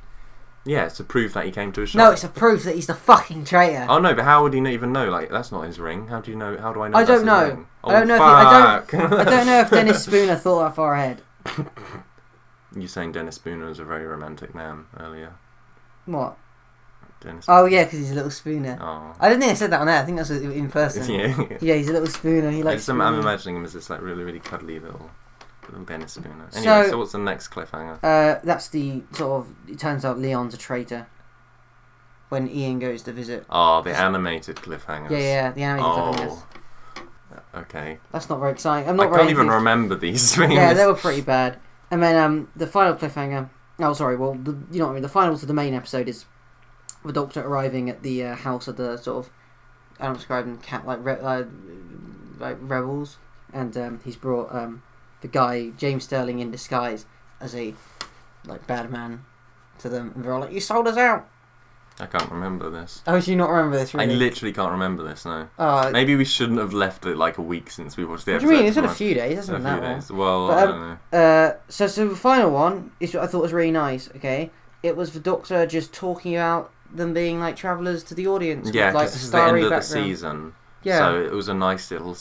Yeah, it's a proof that he came to a shop. No, it's a proof that he's the fucking traitor. Oh no, but how would he even know? Like that's not his ring. How do you know? How do I know? I don't know. ring? I don't oh, know if he- I fuck. I don't know if Dennis Spooner thought that far ahead. you saying Dennis Spooner was a very romantic man earlier? What? Dennis. Oh yeah, because he's a little spooner. Oh. I don't think I said that on air. I think that's in person. yeah. Yeah, he's a little spooner. He likes. just, I'm, I'm imagining him as this like really really cuddly little little Dennis Spooner. So- Anyway, so, what's the next cliffhanger? Uh, that's the sort of. It turns out Leon's a traitor. When Ian goes to visit. Oh, the animated cliffhangers. Yeah, yeah, the animated cliffhangers. Oh. Okay. That's not very exciting. I'm I not very can't even remember these things. Yeah, they were pretty bad. And then um, the final cliffhanger. Oh, sorry. Well, the, you know what I mean. The final to the main episode is the Doctor arriving at the uh, house of the sort of I don't describe them cat like re- uh, like rebels, and um, he's brought um, the guy James Stirling in disguise as a like bad man to them, and they're all like, "You sold us out." I can't remember this. Oh, do you not remember this? I literally can't remember this now. Oh, Maybe we shouldn't have left it like a week since we watched the what do episode. you mean? It's been a few days. A not few long. days. Well, But, I um, don't know. Uh, so, so the final one is what I thought was really nice. Okay, it was the Doctor just talking about them being like travellers to the audience. Yeah, like this is the end of the season. Yeah, So it was a nice little,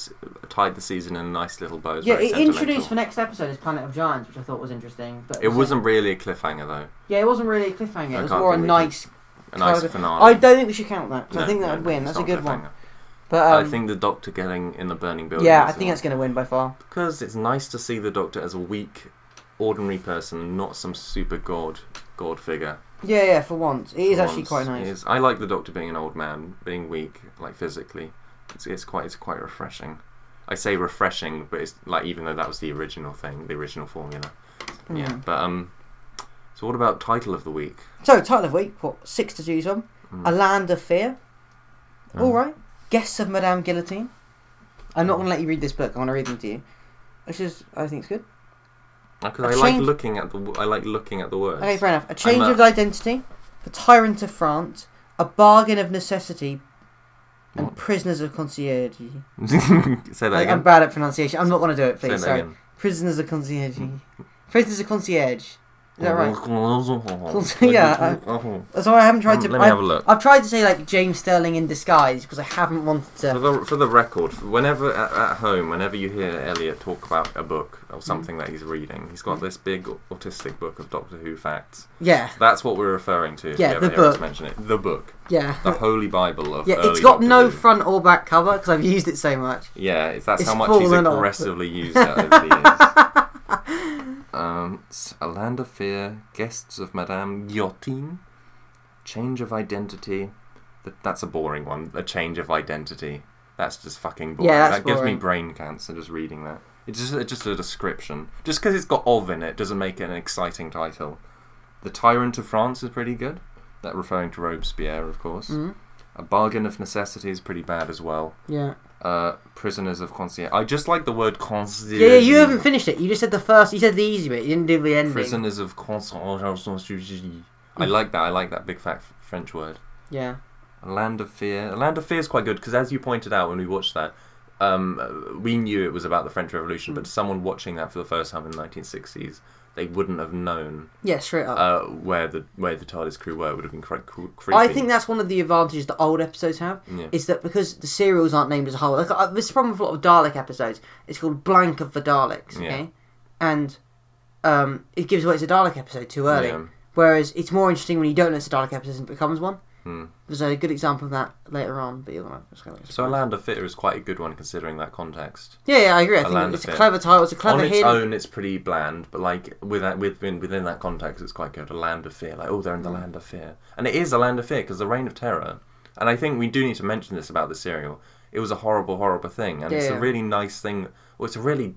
tied the season in a nice little bow. Yeah. It introduced the next episode is Planet of Giants, which I thought was interesting. But It wasn't really a cliffhanger though. Yeah, it wasn't really a cliffhanger. I It was more a nice. A nice finale. I don't think we should count that. 'cause I think that no, would win. That's a good one. But um, I think the Doctor getting in the burning building. yeah, I think that's going to win by far. because it's nice to see the Doctor as a weak, ordinary person, not some super god god figure. Yeah, yeah. For once, it is For actually once. quite nice. is- I like the Doctor being an old man, being weak, like physically. It's, it's quite it's quite refreshing. I say refreshing, but it's like even though that was the original thing, the original formula. Yeah, Mm. but um. So what about title of the week? So title of week, what six to choose from? Mm. A Land of Fear. Oh. All right. Guests of Madame Guillotine. I'm not going to let you read this book. I'm going to read them to you, which is I think it's good. Because I like looking at the I like looking at the words. Okay, fair enough. A change of identity. The Tyrant of France. A bargain of necessity. and What? Prisoners of Concierge. Say that I, again. I'm bad at pronunciation. I'm not going to do it, please. Sorry. again. Prisoners of Concierge. Prisoners of Concierge. Is that right? Yeah, That's why I haven't tried to. Um, Let me I, have a look. I've tried to say like James Stirling in disguise because I haven't wanted For to. the, for the record, whenever at, at home, whenever you hear Elliot talk about a book Mm. or something that he's reading, he's got this big autistic book of Doctor Who facts. Yeah, That's what we're referring to. Yeah, the book. mention it. The book, yeah. the Holy Bible of Yeah, it's got Doctor no Who. front or back cover because I've used it so much. Yeah, if that's It's how much he's fallen off. aggressively used it over the years. um, A Land of Fear, Guests of Madame Guillotine, Change of Identity. Th- that's a boring one. A change of identity. That's just fucking boring. Yeah, that's that gives me boring. brain cancer just reading that. It's just it's just a description. Just because it's got of in it doesn't make it an exciting title. The Tyrant of France is pretty good. That referring to Robespierre, of course. Mm. A Bargain of Necessity is pretty bad as well. Yeah. Uh, Prisoners of Concierge. I just like the word concierge. Yeah, yeah, you haven't finished it. You just said the first. You said the easy bit. You didn't do the ending. Prisoners of Concierge. I like that. I like that big fat French word. Yeah. Land of Fear. Land of Fear is quite good because, as you pointed out when we watched that, um, we knew it was about the French Revolution, Mm. but someone watching that for the first time in the 1960s, they wouldn't have known Yeah, straight up. uh, where the where the TARDIS crew were. It would have been quite cre- creepy. I think that's one of the advantages that old episodes have. Yeah. Is that because the serials aren't named as a whole? Like, uh, this problem with a lot of Dalek episodes. It's called Blank of the Daleks, Yeah. okay? And um, it gives away it's a Dalek episode too early. Yeah. Whereas it's more interesting when you don't know it's a Dalek episode and it becomes one. Hmm. There's a good example of that later on, but you're gonna. It's gonna So, A Land of Fear is quite a good one considering that context. yeah, yeah, I agree. I think it's a clever title. It's a clever on its hidden. own, it's pretty bland, but like with that, within within that context, it's quite good. A land of fear, like oh, they're in the Mm. land of fear, and it is a land of fear because the reign of terror. And I think we do need to mention this about the serial. It was a horrible, horrible thing, and it's Yeah. a really nice thing. Well, it's a really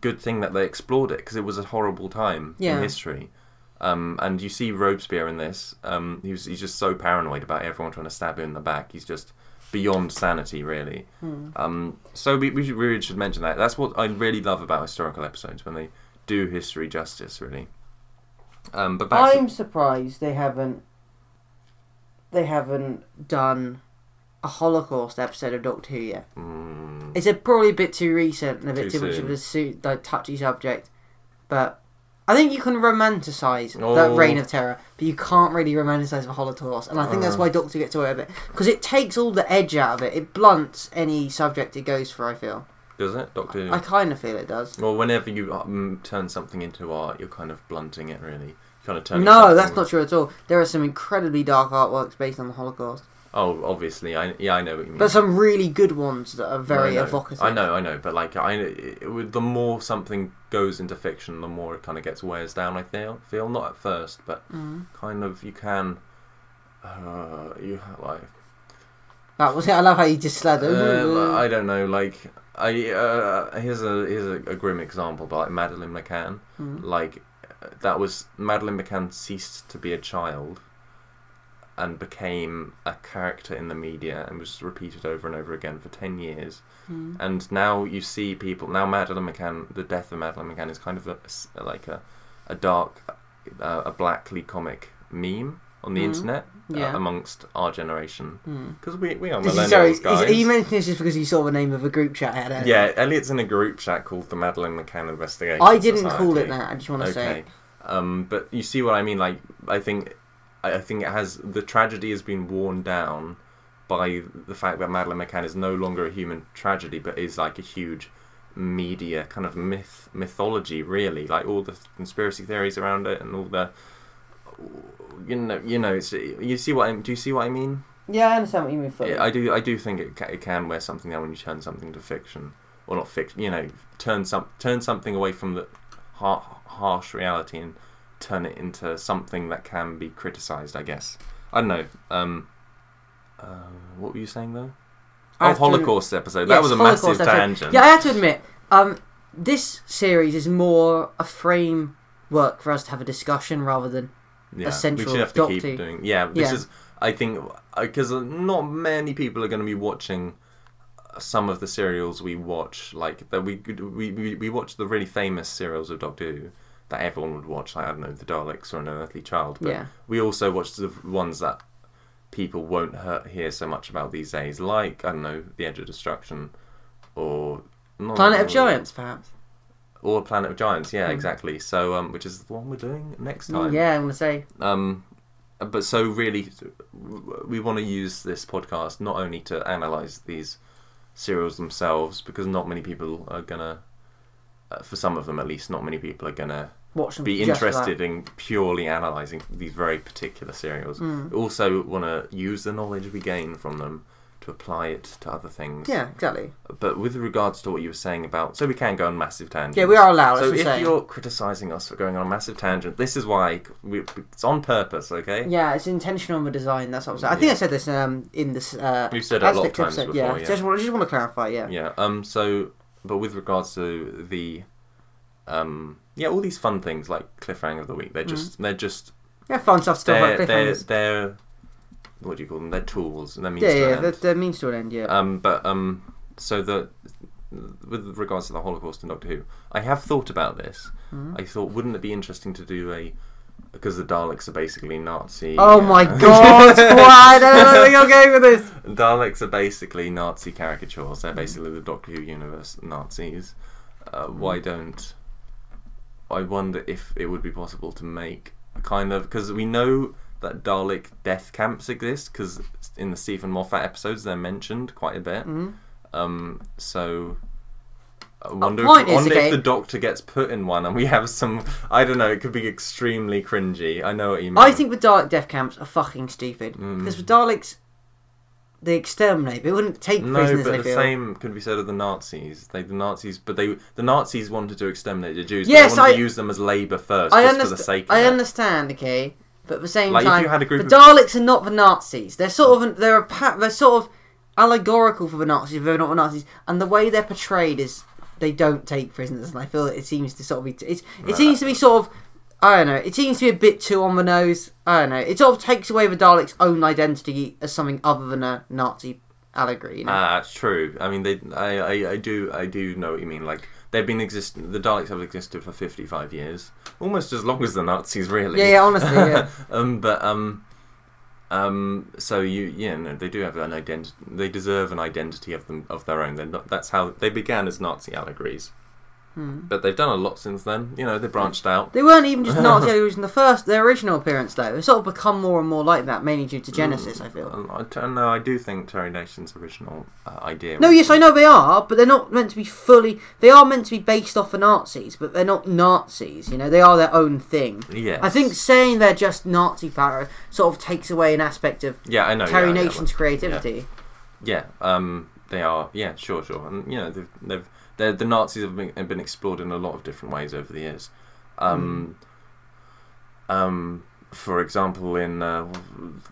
good thing that they explored it because it was a horrible time Yeah. in history. Um, and you see Robespierre in this. Um, he was, he's just so paranoid about everyone trying to stab him in the back. He's just beyond sanity, really. Hmm. Um, so we, we should, really should mention that. That's what I really love about historical episodes when they do history justice, really. Um, but back I'm surprised they haven't. They haven't done a Holocaust episode of Doctor Who yet. mm, It's a, probably a bit too recent and a bit Too too, much of a su- like touchy subject, but I think you can romanticize that Oh. reign of terror, but you can't really romanticize the Holocaust, and I think that's Uh. why Doctor gets away with it because it takes all the edge out of it. It blunts any subject it goes for. I feel. does it, Doctor? Who? I kind of feel it does. well, whenever you um, turn something into art, you're kind of blunting it, really. Kind of turn. No, that's not true at all. There are some incredibly dark artworks based on the Holocaust, Oh, obviously, I yeah, I know what you mean. but some really good ones that are very I know. evocative. I know, I know, but like I, it, the more something goes into fiction, the more it kind of gets wears down. I feel, feel not at first, but Mm. kind of you can. Uh, you ha- like That was it. I love how you just slid. Uh, I don't know. Like, I uh, here's a here's a, a grim example, but like Madeleine McCann, Mm. like uh, that was Madeleine McCann ceased to be a child, and became a character in the media, and was repeated over and over again for ten years. Mm. And now you see people. Now Madeleine McCann, the death of Madeleine McCann is kind of a, like a a dark, uh, a blackly comic meme on the Mhm. internet Yeah. uh, amongst our generation. Mm. Because we, we are millennials, is, sorry, is, guys. are you mentioning this just because you saw the name of a group chat I had? Yeah, Elliot's in a group chat called the Madeleine McCann Investigation. I didn't Society. call it that. I just want to say. Okay, um, but you see what I mean. Like, I think, I I think it has the tragedy has been worn down by the fact that Madeleine McCann is no longer a human tragedy, but is like a huge media kind of myth mythology. Really, like all the conspiracy theories around it and all the. You know, you know. It's, you see what I do? You see what I mean? Yeah, I understand what you mean. Fully. Yeah, I do. I do think it, it can wear something down when you turn something to fiction, or not fiction. You know, turn some turn something away from the har- harsh reality and turn it into something that can be criticised. I guess. I don't know. Um, uh, what were you saying though? Oh, have to- Holocaust episode. Yes, that was a Holocaust massive episode. tangent. Yeah, I have to admit, um, this series is more a framework for us to have a discussion rather than Yeah, we central should have to keep doing. Yeah, this Yeah. is. I think because not many people are going to be watching some of the serials we watch. Like that, we we we we watch the really famous serials of Doctor Who that everyone would watch. Like I don't know, the Daleks or an Unearthly Child. But Yeah. we also watch the ones that people won't hear, hear so much about these days, like I don't know, the Edge of Destruction, or Planet of Giants, perhaps. or Planet of Giants. Yeah, Mm. exactly. So, um, which is the one we're doing next time. Yeah, I'm gonna say. Um, but so really, we want to use this podcast not only to analyze these serials themselves, because not many people are gonna, uh, for some of them at least, not many people are gonna Watch them. be just for that. interested in purely analyzing these very particular serials. Mm. Also want to use the knowledge we gain from them to apply it to other things. Yeah, exactly. But with regards to what you were saying about, so we can go on massive tangents. Yeah, we are allowed. So if saying. you're criticising us for going on a massive tangent, this is why we, it's on purpose. Okay. Yeah, it's intentional with design. That's what I'm saying. I think Yeah. I said this um, in this. Uh, We've said it a lot of times episode. before. Yeah, Yeah. Just, want, just want to clarify. Yeah. Yeah. Um. So, but with regards to the, um, yeah, all these fun things like cliffhanger of the week, they're just they're just Yeah, fun stuff still. they're like they're cliffhangers. they're what do you call them? They're tools. And that means Yeah, to an yeah, end. that, that means to an end. Yeah. Um, but um, so the with regards to the Holocaust in Doctor Who, I have thought about this. Hmm? I thought, wouldn't it be interesting to do a because the Daleks are basically Nazi. oh my uh, god! Why? I don't you're going with this. Daleks are basically Nazi caricatures. They're basically the Doctor Who universe Nazis. Uh, why don't I wonder if it would be possible to make a kind of because we know that Dalek death camps exist because in the Steven Moffat episodes they're mentioned quite a bit. Mhm. Um, so I wonder, if, wonder if the Doctor gets put in one and we have some. I don't know. It could be extremely cringy. I know what you mean. I think the Dalek death camps are fucking stupid Mm. because the Daleks, they exterminate. They wouldn't take No, prisoners. but the feel. same could be said of the Nazis. They the Nazis, but they the Nazis wanted to exterminate the Jews. Yes, but they wanted I- to use them as labor first, I just for the sake of I it. understand. Okay, but at the same Like, if time, you had a group the of- Daleks are not the Nazis. They're sort of they're a pa- they're sort of allegorical for the Nazis. They're not the Nazis, and the way they're portrayed is they don't take prisoners, and I feel that it seems to sort of be it's, it Right. seems to be sort of. I don't know. It seems to be a bit too on the nose. I don't know. It sort of takes away the Daleks' own identity as something other than a Nazi allegory. You know? Ah, it's true. I mean, they. I, I, I do. I do know what you mean. Like they've been exist. The Daleks have existed for fifty-five years, almost as long as the Nazis, really. yeah, yeah. Honestly, yeah. um, but um, um, so you, yeah, no, they do have an identity. They deserve an identity of them of their own. They're not, that's how they began as Nazi allegories. Hmm. But they've done a lot since then. You know, they branched out. They weren't even just Nazi in the first, their original appearance though. They've sort of become more and more like that, mainly due to Genesis. I feel. I don't know. I do think Terry Nation's original uh, idea. No, yes, I know they are, but they're not meant to be fully. They are meant to be based off the Nazis, but they're not Nazis. You know, they are their own thing. Yes. I think saying they're just Nazi power sort of takes away an aspect of Yeah, I know. Terry yeah, yeah, Nation's creativity. Yeah, um, they are. Yeah, sure, sure. And you know, they've, they've they're, the Nazis have been, have been explored in a lot of different ways over the years. Um, um, for example, in uh,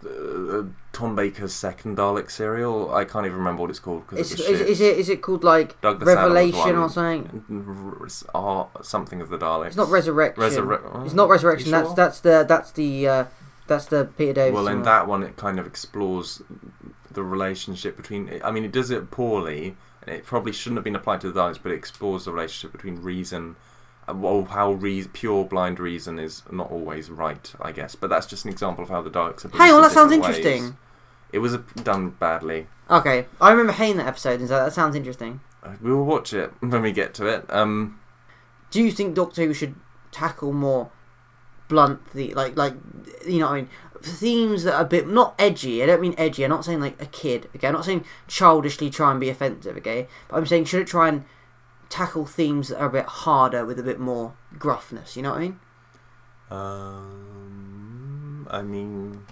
uh, Tom Baker's second Dalek serial, I can't even remember what it's called because Is, it is, is it is it called like Doug the Saddle was Revelation or something? R- R- something of the Daleks. It's not Resurrection. Resurre- it's not Resurrection. That's sure? that's the that's the uh, that's the Peter Davis. Well, in one. that one, it kind of explores the relationship between. I mean, it does it poorly, and it probably shouldn't have been applied to the Daleks, but it explores the relationship between reason. and Well, how rea- pure blind reason is not always right, I guess. But that's just an example of how the Daleks are. On, used that sounds ways. interesting. It was uh, done badly. Okay, I remember hating that episode, and so that sounds interesting. Uh, We will watch it when we get to it. Um, do you think Doctor Who should tackle more blunt the like like you know what I mean? Themes that are a bit not edgy I don't mean edgy I'm not saying like a kid okay? I'm not saying childishly try and be offensive okay? But I'm saying should it try and tackle themes that are a bit harder with a bit more gruffness you know what I mean? Um, I mean,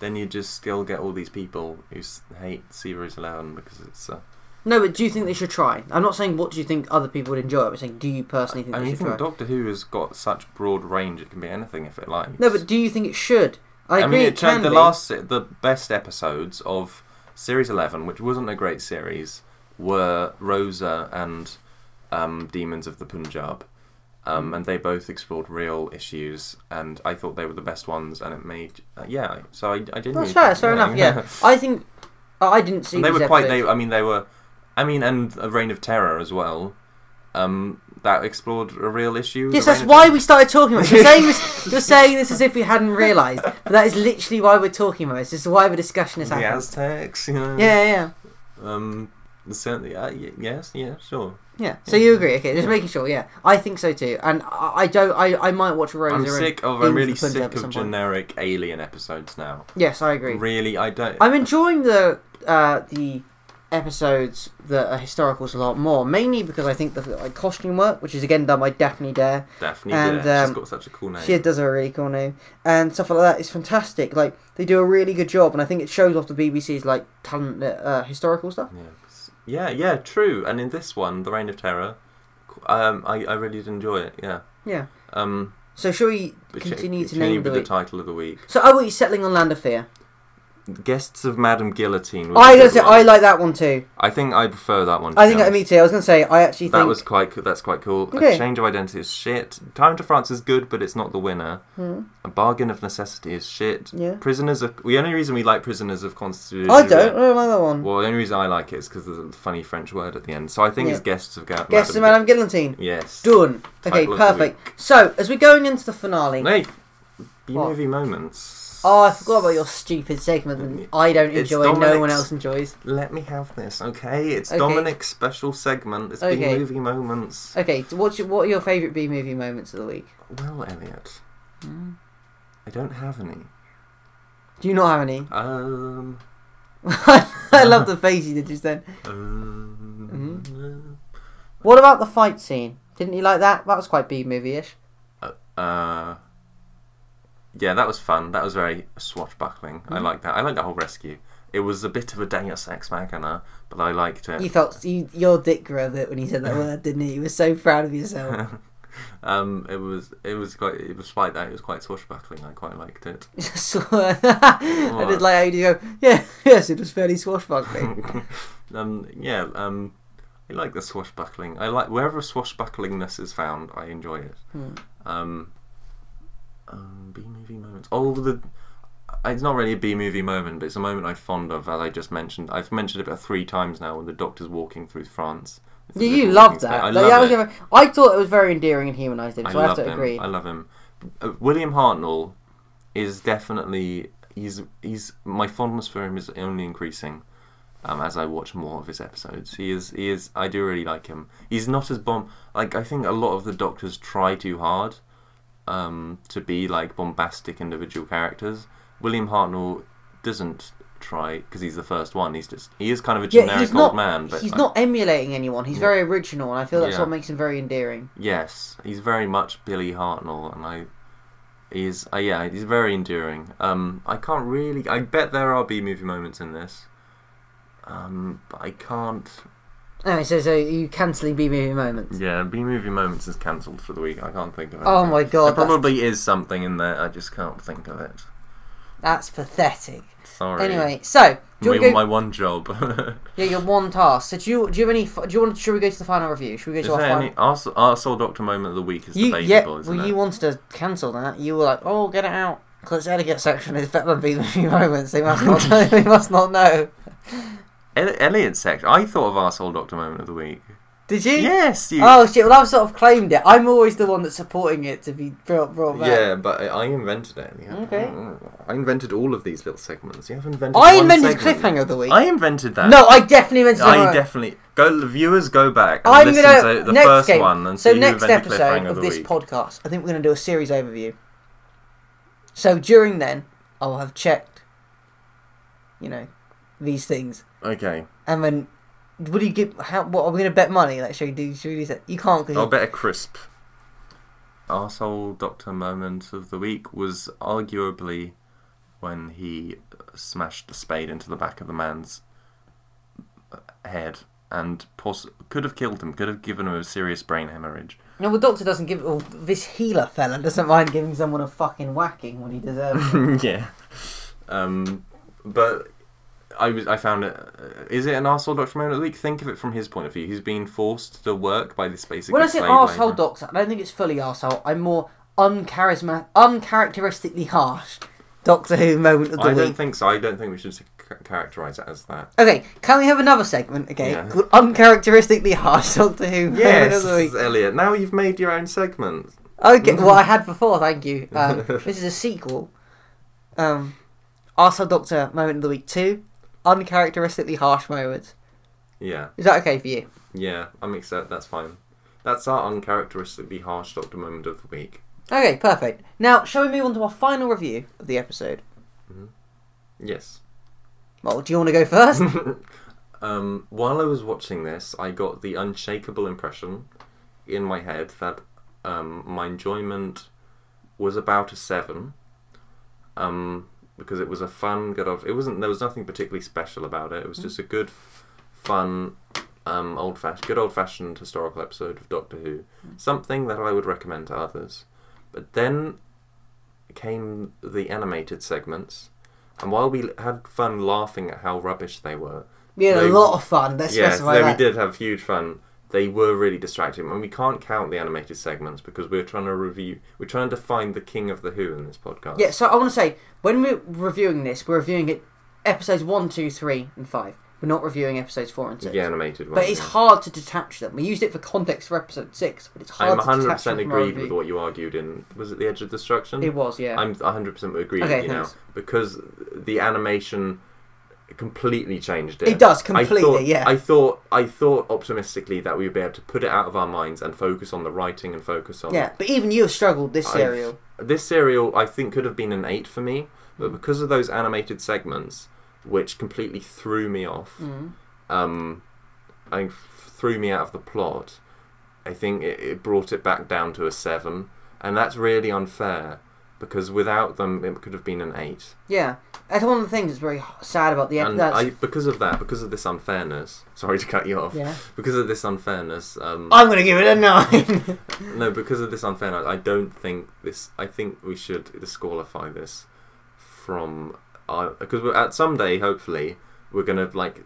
then you just still get all these people who hate Series Eleven because it's. Uh, no but do you think they should try I'm not saying what do you think other people would enjoy I'm saying do you personally think I they mean, I should think try Doctor Who has got such broad range; it can be anything if it likes. no but do you think it should I agree mean, it tried- can the be. last, the best episodes of Series Eleven, which wasn't a great series, were Rosa and um, Demons of the Punjab, um, and they both explored real issues, and I thought they were the best ones, and it made uh, yeah. So I, I didn't. that's fair that's fair enough yeah I think I didn't see and they were quite. episodes. They, I mean, they were. I mean, and a Reign of Terror as well. Um, that explored a real issue. Yes, that's why we started talking about it. You're saying this, you're saying this as if we hadn't realised, but that is literally why we're talking about this. This is why the discussion is happening. the. Aztecs. You know. Yeah, yeah, yeah. Um. Certainly. Uh, y- yes. Yeah. Sure. Yeah. So you agree? Okay, just making sure. Yeah, I think so too. And I, I don't. I, I might watch Rosa. I'm sick of. I'm really sick of generic alien episodes now. Yes, I agree. Really, I don't. I'm enjoying the uh, the episodes that are historicals a lot more, mainly because I think the like, costume work, which is again done by Daphne Dare, Daphne and, did it. She's um, got such a cool name. she does a really cool name, and stuff like that is fantastic. Like they do a really good job, and I think it shows off the BBC's like talent uh, historical stuff. Yeah, yeah, yeah, true. And in this one, The Reign of Terror, um, I, I really did enjoy it. Yeah. Yeah. Um, So shall we but continue to name with the the title of the week. So are we settling on Land of Fear? Guests of Madame Guillotine. was I a gotta good say one. I like that one too. I think I prefer that one. to I be think uh, honest. me too. I was gonna say I actually think That was quite. co- That's quite cool. Okay. A change of identity is shit. Time to France is good, but it's not the winner. Hmm. A bargain of necessity is shit. Yeah. Prisoners of the only reason we like prisoners of Constitution. I don't. I don't like that one. Well, the only reason I like it is because there's a funny French word at the end. So I think Yeah. it's guests of Ga- Guess the Madame Guillotine. Gui- Yes. Done. Okay, Title of the perfect. So as we're going into the finale. Hey, B movie moments. Oh, I forgot about your stupid segment that I don't It's enjoy. No one Dominic's- else enjoys. Let me have this, okay? It's Okay. Dominic's special segment. It's B movie moments. Okay, so what's your, what are your favourite B movie moments of the week? Well, Elliot, Hmm. I don't have any. Do you not have any? Um. I love the face you did just then. um. What about the fight scene? Didn't you like that? That was quite B movie-ish. Uh. Yeah, that was fun. That was very swashbuckling. I Mhm. like that. I like the whole rescue. It was a bit of a Deus Ex Machina, but I liked it. You felt you, your dick grew a bit when you said that word, didn't you? You were so proud of yourself. um, it was it was quite it was despite that it was quite swashbuckling. I quite liked it. I just like how you go. Yeah, yes, it was fairly swashbuckling. um, yeah, um, I like the swashbuckling. I like wherever swashbucklingness is found, I enjoy it. Hmm. Um, um, B movie moments. Oh, the it's not really a B movie moment, but it's a moment I'm fond of. As I just mentioned, I've mentioned it about three times now. When the doctor's walking through France. Yeah, you loved that. I Like, love that it. I thought it was very endearing and humanised him, I so I, have love to him. agree. I love him. Uh, William Hartnell is definitely he's he's my fondness for him is only increasing um, as I watch more of his episodes. He is he is I do really like him. He's not as bomb like I think a lot of the doctors try too hard um, to be like bombastic individual characters. William Hartnell doesn't try because he's the first one. He's just he is kind of a Yeah, generic he's old not. man, but he's I- not emulating anyone. He's Yeah. very original, and I feel that's Yeah. what makes him very endearing. Yes, he's very much Billy Hartnell, and I he's uh, yeah, he's very enduring. Um, I can't really. I bet there are B movie moments in this. Um, but I can't. Anyway, so so you cancelling B movie moments? Yeah, B movie moments is cancelled for the week. I can't think of it. Oh my god, There that's, probably is something in there. I just can't think of it. that's pathetic. Sorry. Anyway, so do my, you want to go? my one job. Yeah, your one task. So do you do you have any? Do you want? Should we go to the final review? Should we go is to our there final? any Arsehole, Arsehole Doctor moment of the week is You debatable, yeah. isn't Well, it? you wanted to cancel that. You were like, oh, get it out. Because etiquette section is better than B movie moments. They must not. they must not know. El- Elliot's section. I thought of Arsehole Doctor moment of the week. Did you? Yes, you. Oh shit! Well, I've sort of claimed it. I'm always the one that's supporting it to be brought, brought back. Yeah, but I I invented it. Yeah. Okay. I invented all of these little segments. You haven't invented. I one invented segment. cliffhanger of the week. I invented that. no, I definitely invented. It. I something. definitely go. The viewers go back and I'm listen gonna to the next first game. one and so see who next invented episode cliffhanger of the this week. podcast, I think we're going to do a series overview. So during then, I'll have checked, you know, these things, okay, and then would you give? How? What are we going to bet money? Like, should we do? Should we do that? You can't. Cause I'll you, bet a crisp. Arsehole Doctor moment of the week was arguably when he smashed the spade into the back of the man's head and poss- could have killed him. Could have given him a serious brain hemorrhage. no, the doctor doesn't give. Well, this healer fella doesn't mind giving someone a fucking whacking when he deserves it. yeah. Um, but I was I found it. Uh, is it an arsehole doctor moment of the week? Think of it from his point of view. He's being forced to work by this basically when I say arsehole doctor, I don't think it's fully arsehole. I'm more uncharismatic, uncharacteristically harsh. Doctor Who moment of the Week. I don't think so. I don't think we should c- characterize it as that. Okay, can we have another segment, okay, Yeah. called uncharacteristically harsh Doctor Who moment Yes, of the week? Elliot. Now you've made your own segment. Okay, well, I had before, thank you. Um, this is a sequel. Um, Arsehole Doctor moment of the week 2, uncharacteristically harsh moments. Yeah, Is that okay for you? yeah. I'm excited. That's fine. That's our uncharacteristically harsh Doctor moment of the week. Okay, perfect. Now, shall we move on to our final review of the episode? Yes. Well, do you want to go first? Um, while I was watching this, I got the unshakable impression in my head that um, my enjoyment was about a seven. Um, because it was a fun, good old. It wasn't. There was nothing particularly special about it. It was just a good, fun, um, old fashioned, good old fashioned historical episode of Doctor Who. Something that I would recommend to others. But then came the animated segments, and while we had fun laughing at how rubbish they were, we had a lot of fun, let's yes, specify they, we did have huge fun. They were really distracting, and we can't count the animated segments because we're trying to review. We're trying to find the king of the Who in this podcast. Yeah, so I want to say, when we're reviewing this, we're reviewing it episodes 1, 2, 3, and 5. We're not reviewing episodes 4 and 6. the animated one. But it's yeah. hard to detach them. We used it for context for episode 6, but it's hard I'm to 100 detach percent them from our agreed with what you argued in. Was it the Edge of Destruction? It was, yeah. I'm 100 percent agree Okay, with you now because the animation completely changed it. It does, I completely, thought, yeah. I thought I thought optimistically that we would be able to put it out of our minds and focus on the writing and focus on yeah, but even you have struggled this I've- serial. This serial, I think, could have been an eight for me, but because of those animated segments, which completely threw me off, Mm. um, I f- threw me out of the plot. I think it, it brought it back down to a seven, and that's really unfair because without them, it could have been an eight. Yeah. That's one of the things that's very sad about the And. I, because of that, because of this unfairness, sorry to cut you off. Yeah. Because of this unfairness, um, I'm going to give it a 9. No, because of this unfairness, I don't think this. I think we should disqualify this from because we're at someday. Hopefully, we're gonna like,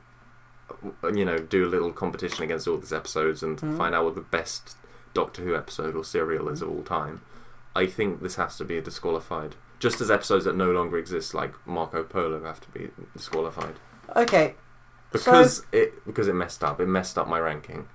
you know, do a little competition against all these episodes and Mhm. find out what the best Doctor Who episode or serial is of all time. I think this has to be disqualified. Just as episodes that no longer exist, like Marco Polo, have to be disqualified okay. because it because it messed up. It messed up my ranking.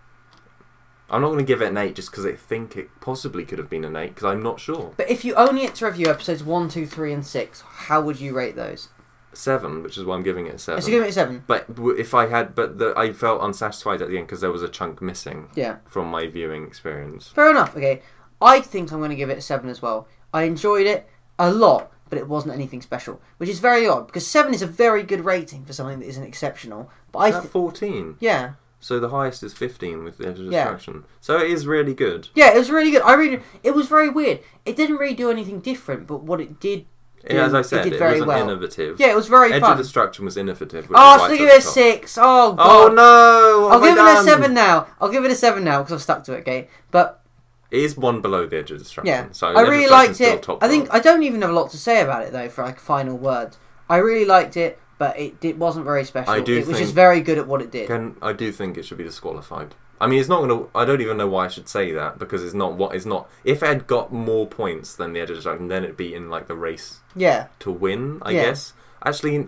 I'm not going to give it an eight just because I think it possibly could have been an eight because I'm not sure. But if you only had to review episodes 1, 2, 3, and 6, how would you rate those? Seven, which is why I'm giving it a seven. So give it a 7. but w- if I had, but the, I felt unsatisfied at the end because there was a chunk missing Yeah. from my viewing experience. Fair enough. Okay, I think I'm going to give it a seven as well. I enjoyed it a lot, but it wasn't anything special, which is very odd because seven is a very good rating for something that isn't exceptional. But I, th- 14? yeah, So the highest is 15 with the Edge of Yeah. Destruction. So it is really good. yeah, it was really good. I really, it was very weird. It didn't really do anything different, but what it did, Yeah, as I it said, did it, very wasn't well. innovative. yeah, it was very Edge fun. of Destruction was innovative. Oh, is so why give it a six. Oh, oh god. Oh no! I'll give it a seven now. I'll give it a seven now because I've stuck to it. Okay, but It is one below the Edge of Destruction. yeah, So I really liked it. I think. I don't even have a lot to say about it though for like final words. I really liked it, but it, it wasn't very special. I do it was just very good at what it did. Can I do think it should be disqualified. I mean, it's not going to. I don't even know why I should say that because it's not what it's not. If it had got more points than the Edge of Destruction, then it'd be in like the race Yeah, to win. I Yeah. guess. Actually,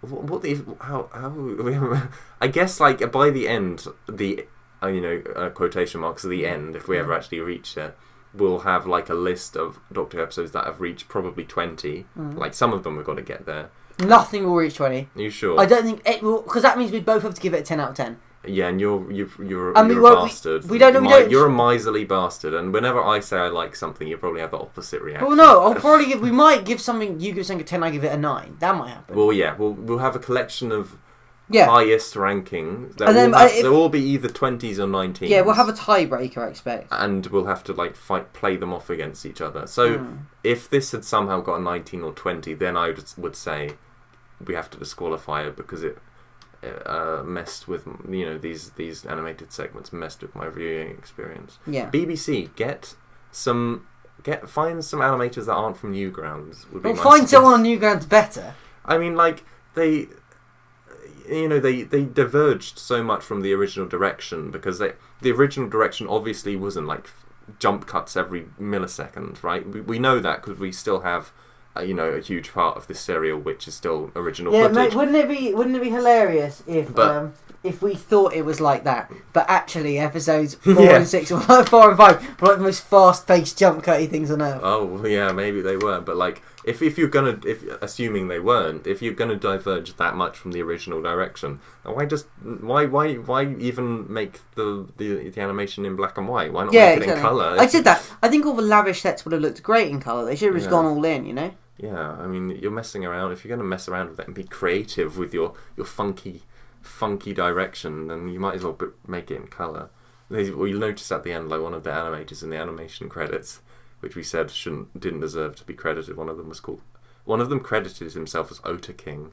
what, what the how how I guess like by the end the uh, you know uh, quotation marks at the end if we ever actually reach it. We'll have like a list of Doctor Who episodes that have reached probably 20. Mm. Like some of them we've got to get there. nothing will reach twenty. Are you sure? I don't think it will because that means we both have to give it a ten out of ten. Yeah, and you're you're you're, And we you're a we- bastard. we don't know- we don't- You're a miserly bastard, and whenever I say I like something, you probably have the opposite reaction. Well, no, I'll probably give. We might give something. You give something a ten. I give it a nine. That might happen. Well, yeah, we'll we'll have a collection of yeah, highest rankings. They'll, And then, all have, uh, if- they'll all be either twenties or nineteens. yeah. We'll have a tiebreaker. I expect. and we'll have to like fight play them off against each other. So Hmm. if this had somehow got a nineteen or twenty, then I would, would say we have to disqualify it because it uh, messed with you know these these animated segments messed with my viewing experience. Yeah. BBC, get some get find some animators that aren't from Newgrounds. Would be Well, find someone on. Newgrounds better. I mean, like they, you know, they they diverged so much from the original direction because they the original direction obviously wasn't like jump cuts every millisecond, right? We we know that because we still have uh, you know, a huge part of this serial, which is still original Yeah, footage. mate, wouldn't it be wouldn't it be hilarious if But- um, if we thought it was like that, but actually episodes four Yeah. and six, were four and five, were like the most fast paced jump cutty things on earth. Oh yeah, maybe they weren't, but like if if you're gonna if assuming they weren't, if you're gonna diverge that much from the original direction, why just why why why even make the the, the animation in black and white? Why not yeah, make it exactly. in color? I said that. I think all the lavish sets would have looked great in color. They should have just gone all in, you know. Yeah, I mean, you're messing around. If you're gonna mess around with it and be creative with your your funky funky direction, then you might as well make it in color. Well, you'll notice at the end, like one of the animators in the animation credits, which we said shouldn't didn't deserve to be credited. One of them was called. One of them credited himself as Otaking,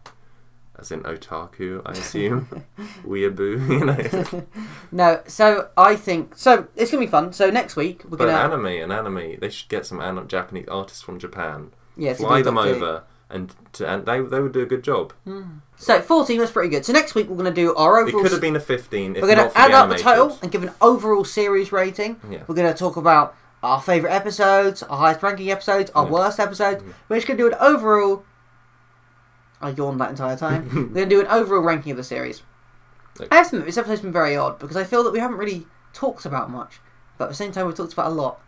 as in otaku, I assume. Weeaboo, you know. No, so I think so. It's gonna be fun. So next week we're But gonna anime and anime, they should get some an- Japanese artists from Japan, yeah fly them over, and to, and they they would do a good job. So fourteen was pretty good. So next week we're gonna do our overall. It could have been a 15 if we're gonna add the up the total and give an overall series rating. Yeah. We're gonna talk about our favorite episodes, our highest ranking episodes, our Yeah. worst episodes. We're just gonna do an overall. I yawned that entire time. we're gonna do an overall ranking of the series. Okay. I have to admit, this episode's been very odd because I feel that we haven't really talked about much, but at the same time we've talked about a lot.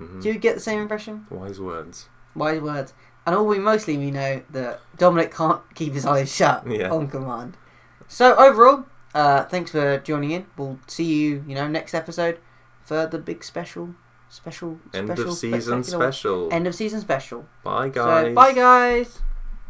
Mhm. Do you get the same impression? Wise words. Wise words. And all we mostly we know that Dominic can't keep his eyes shut Yeah. on command. So overall, uh, thanks for joining in. We'll see you, you know, next episode for the big special, special, End special, of season special. End of season special. Bye, guys. So bye, guys.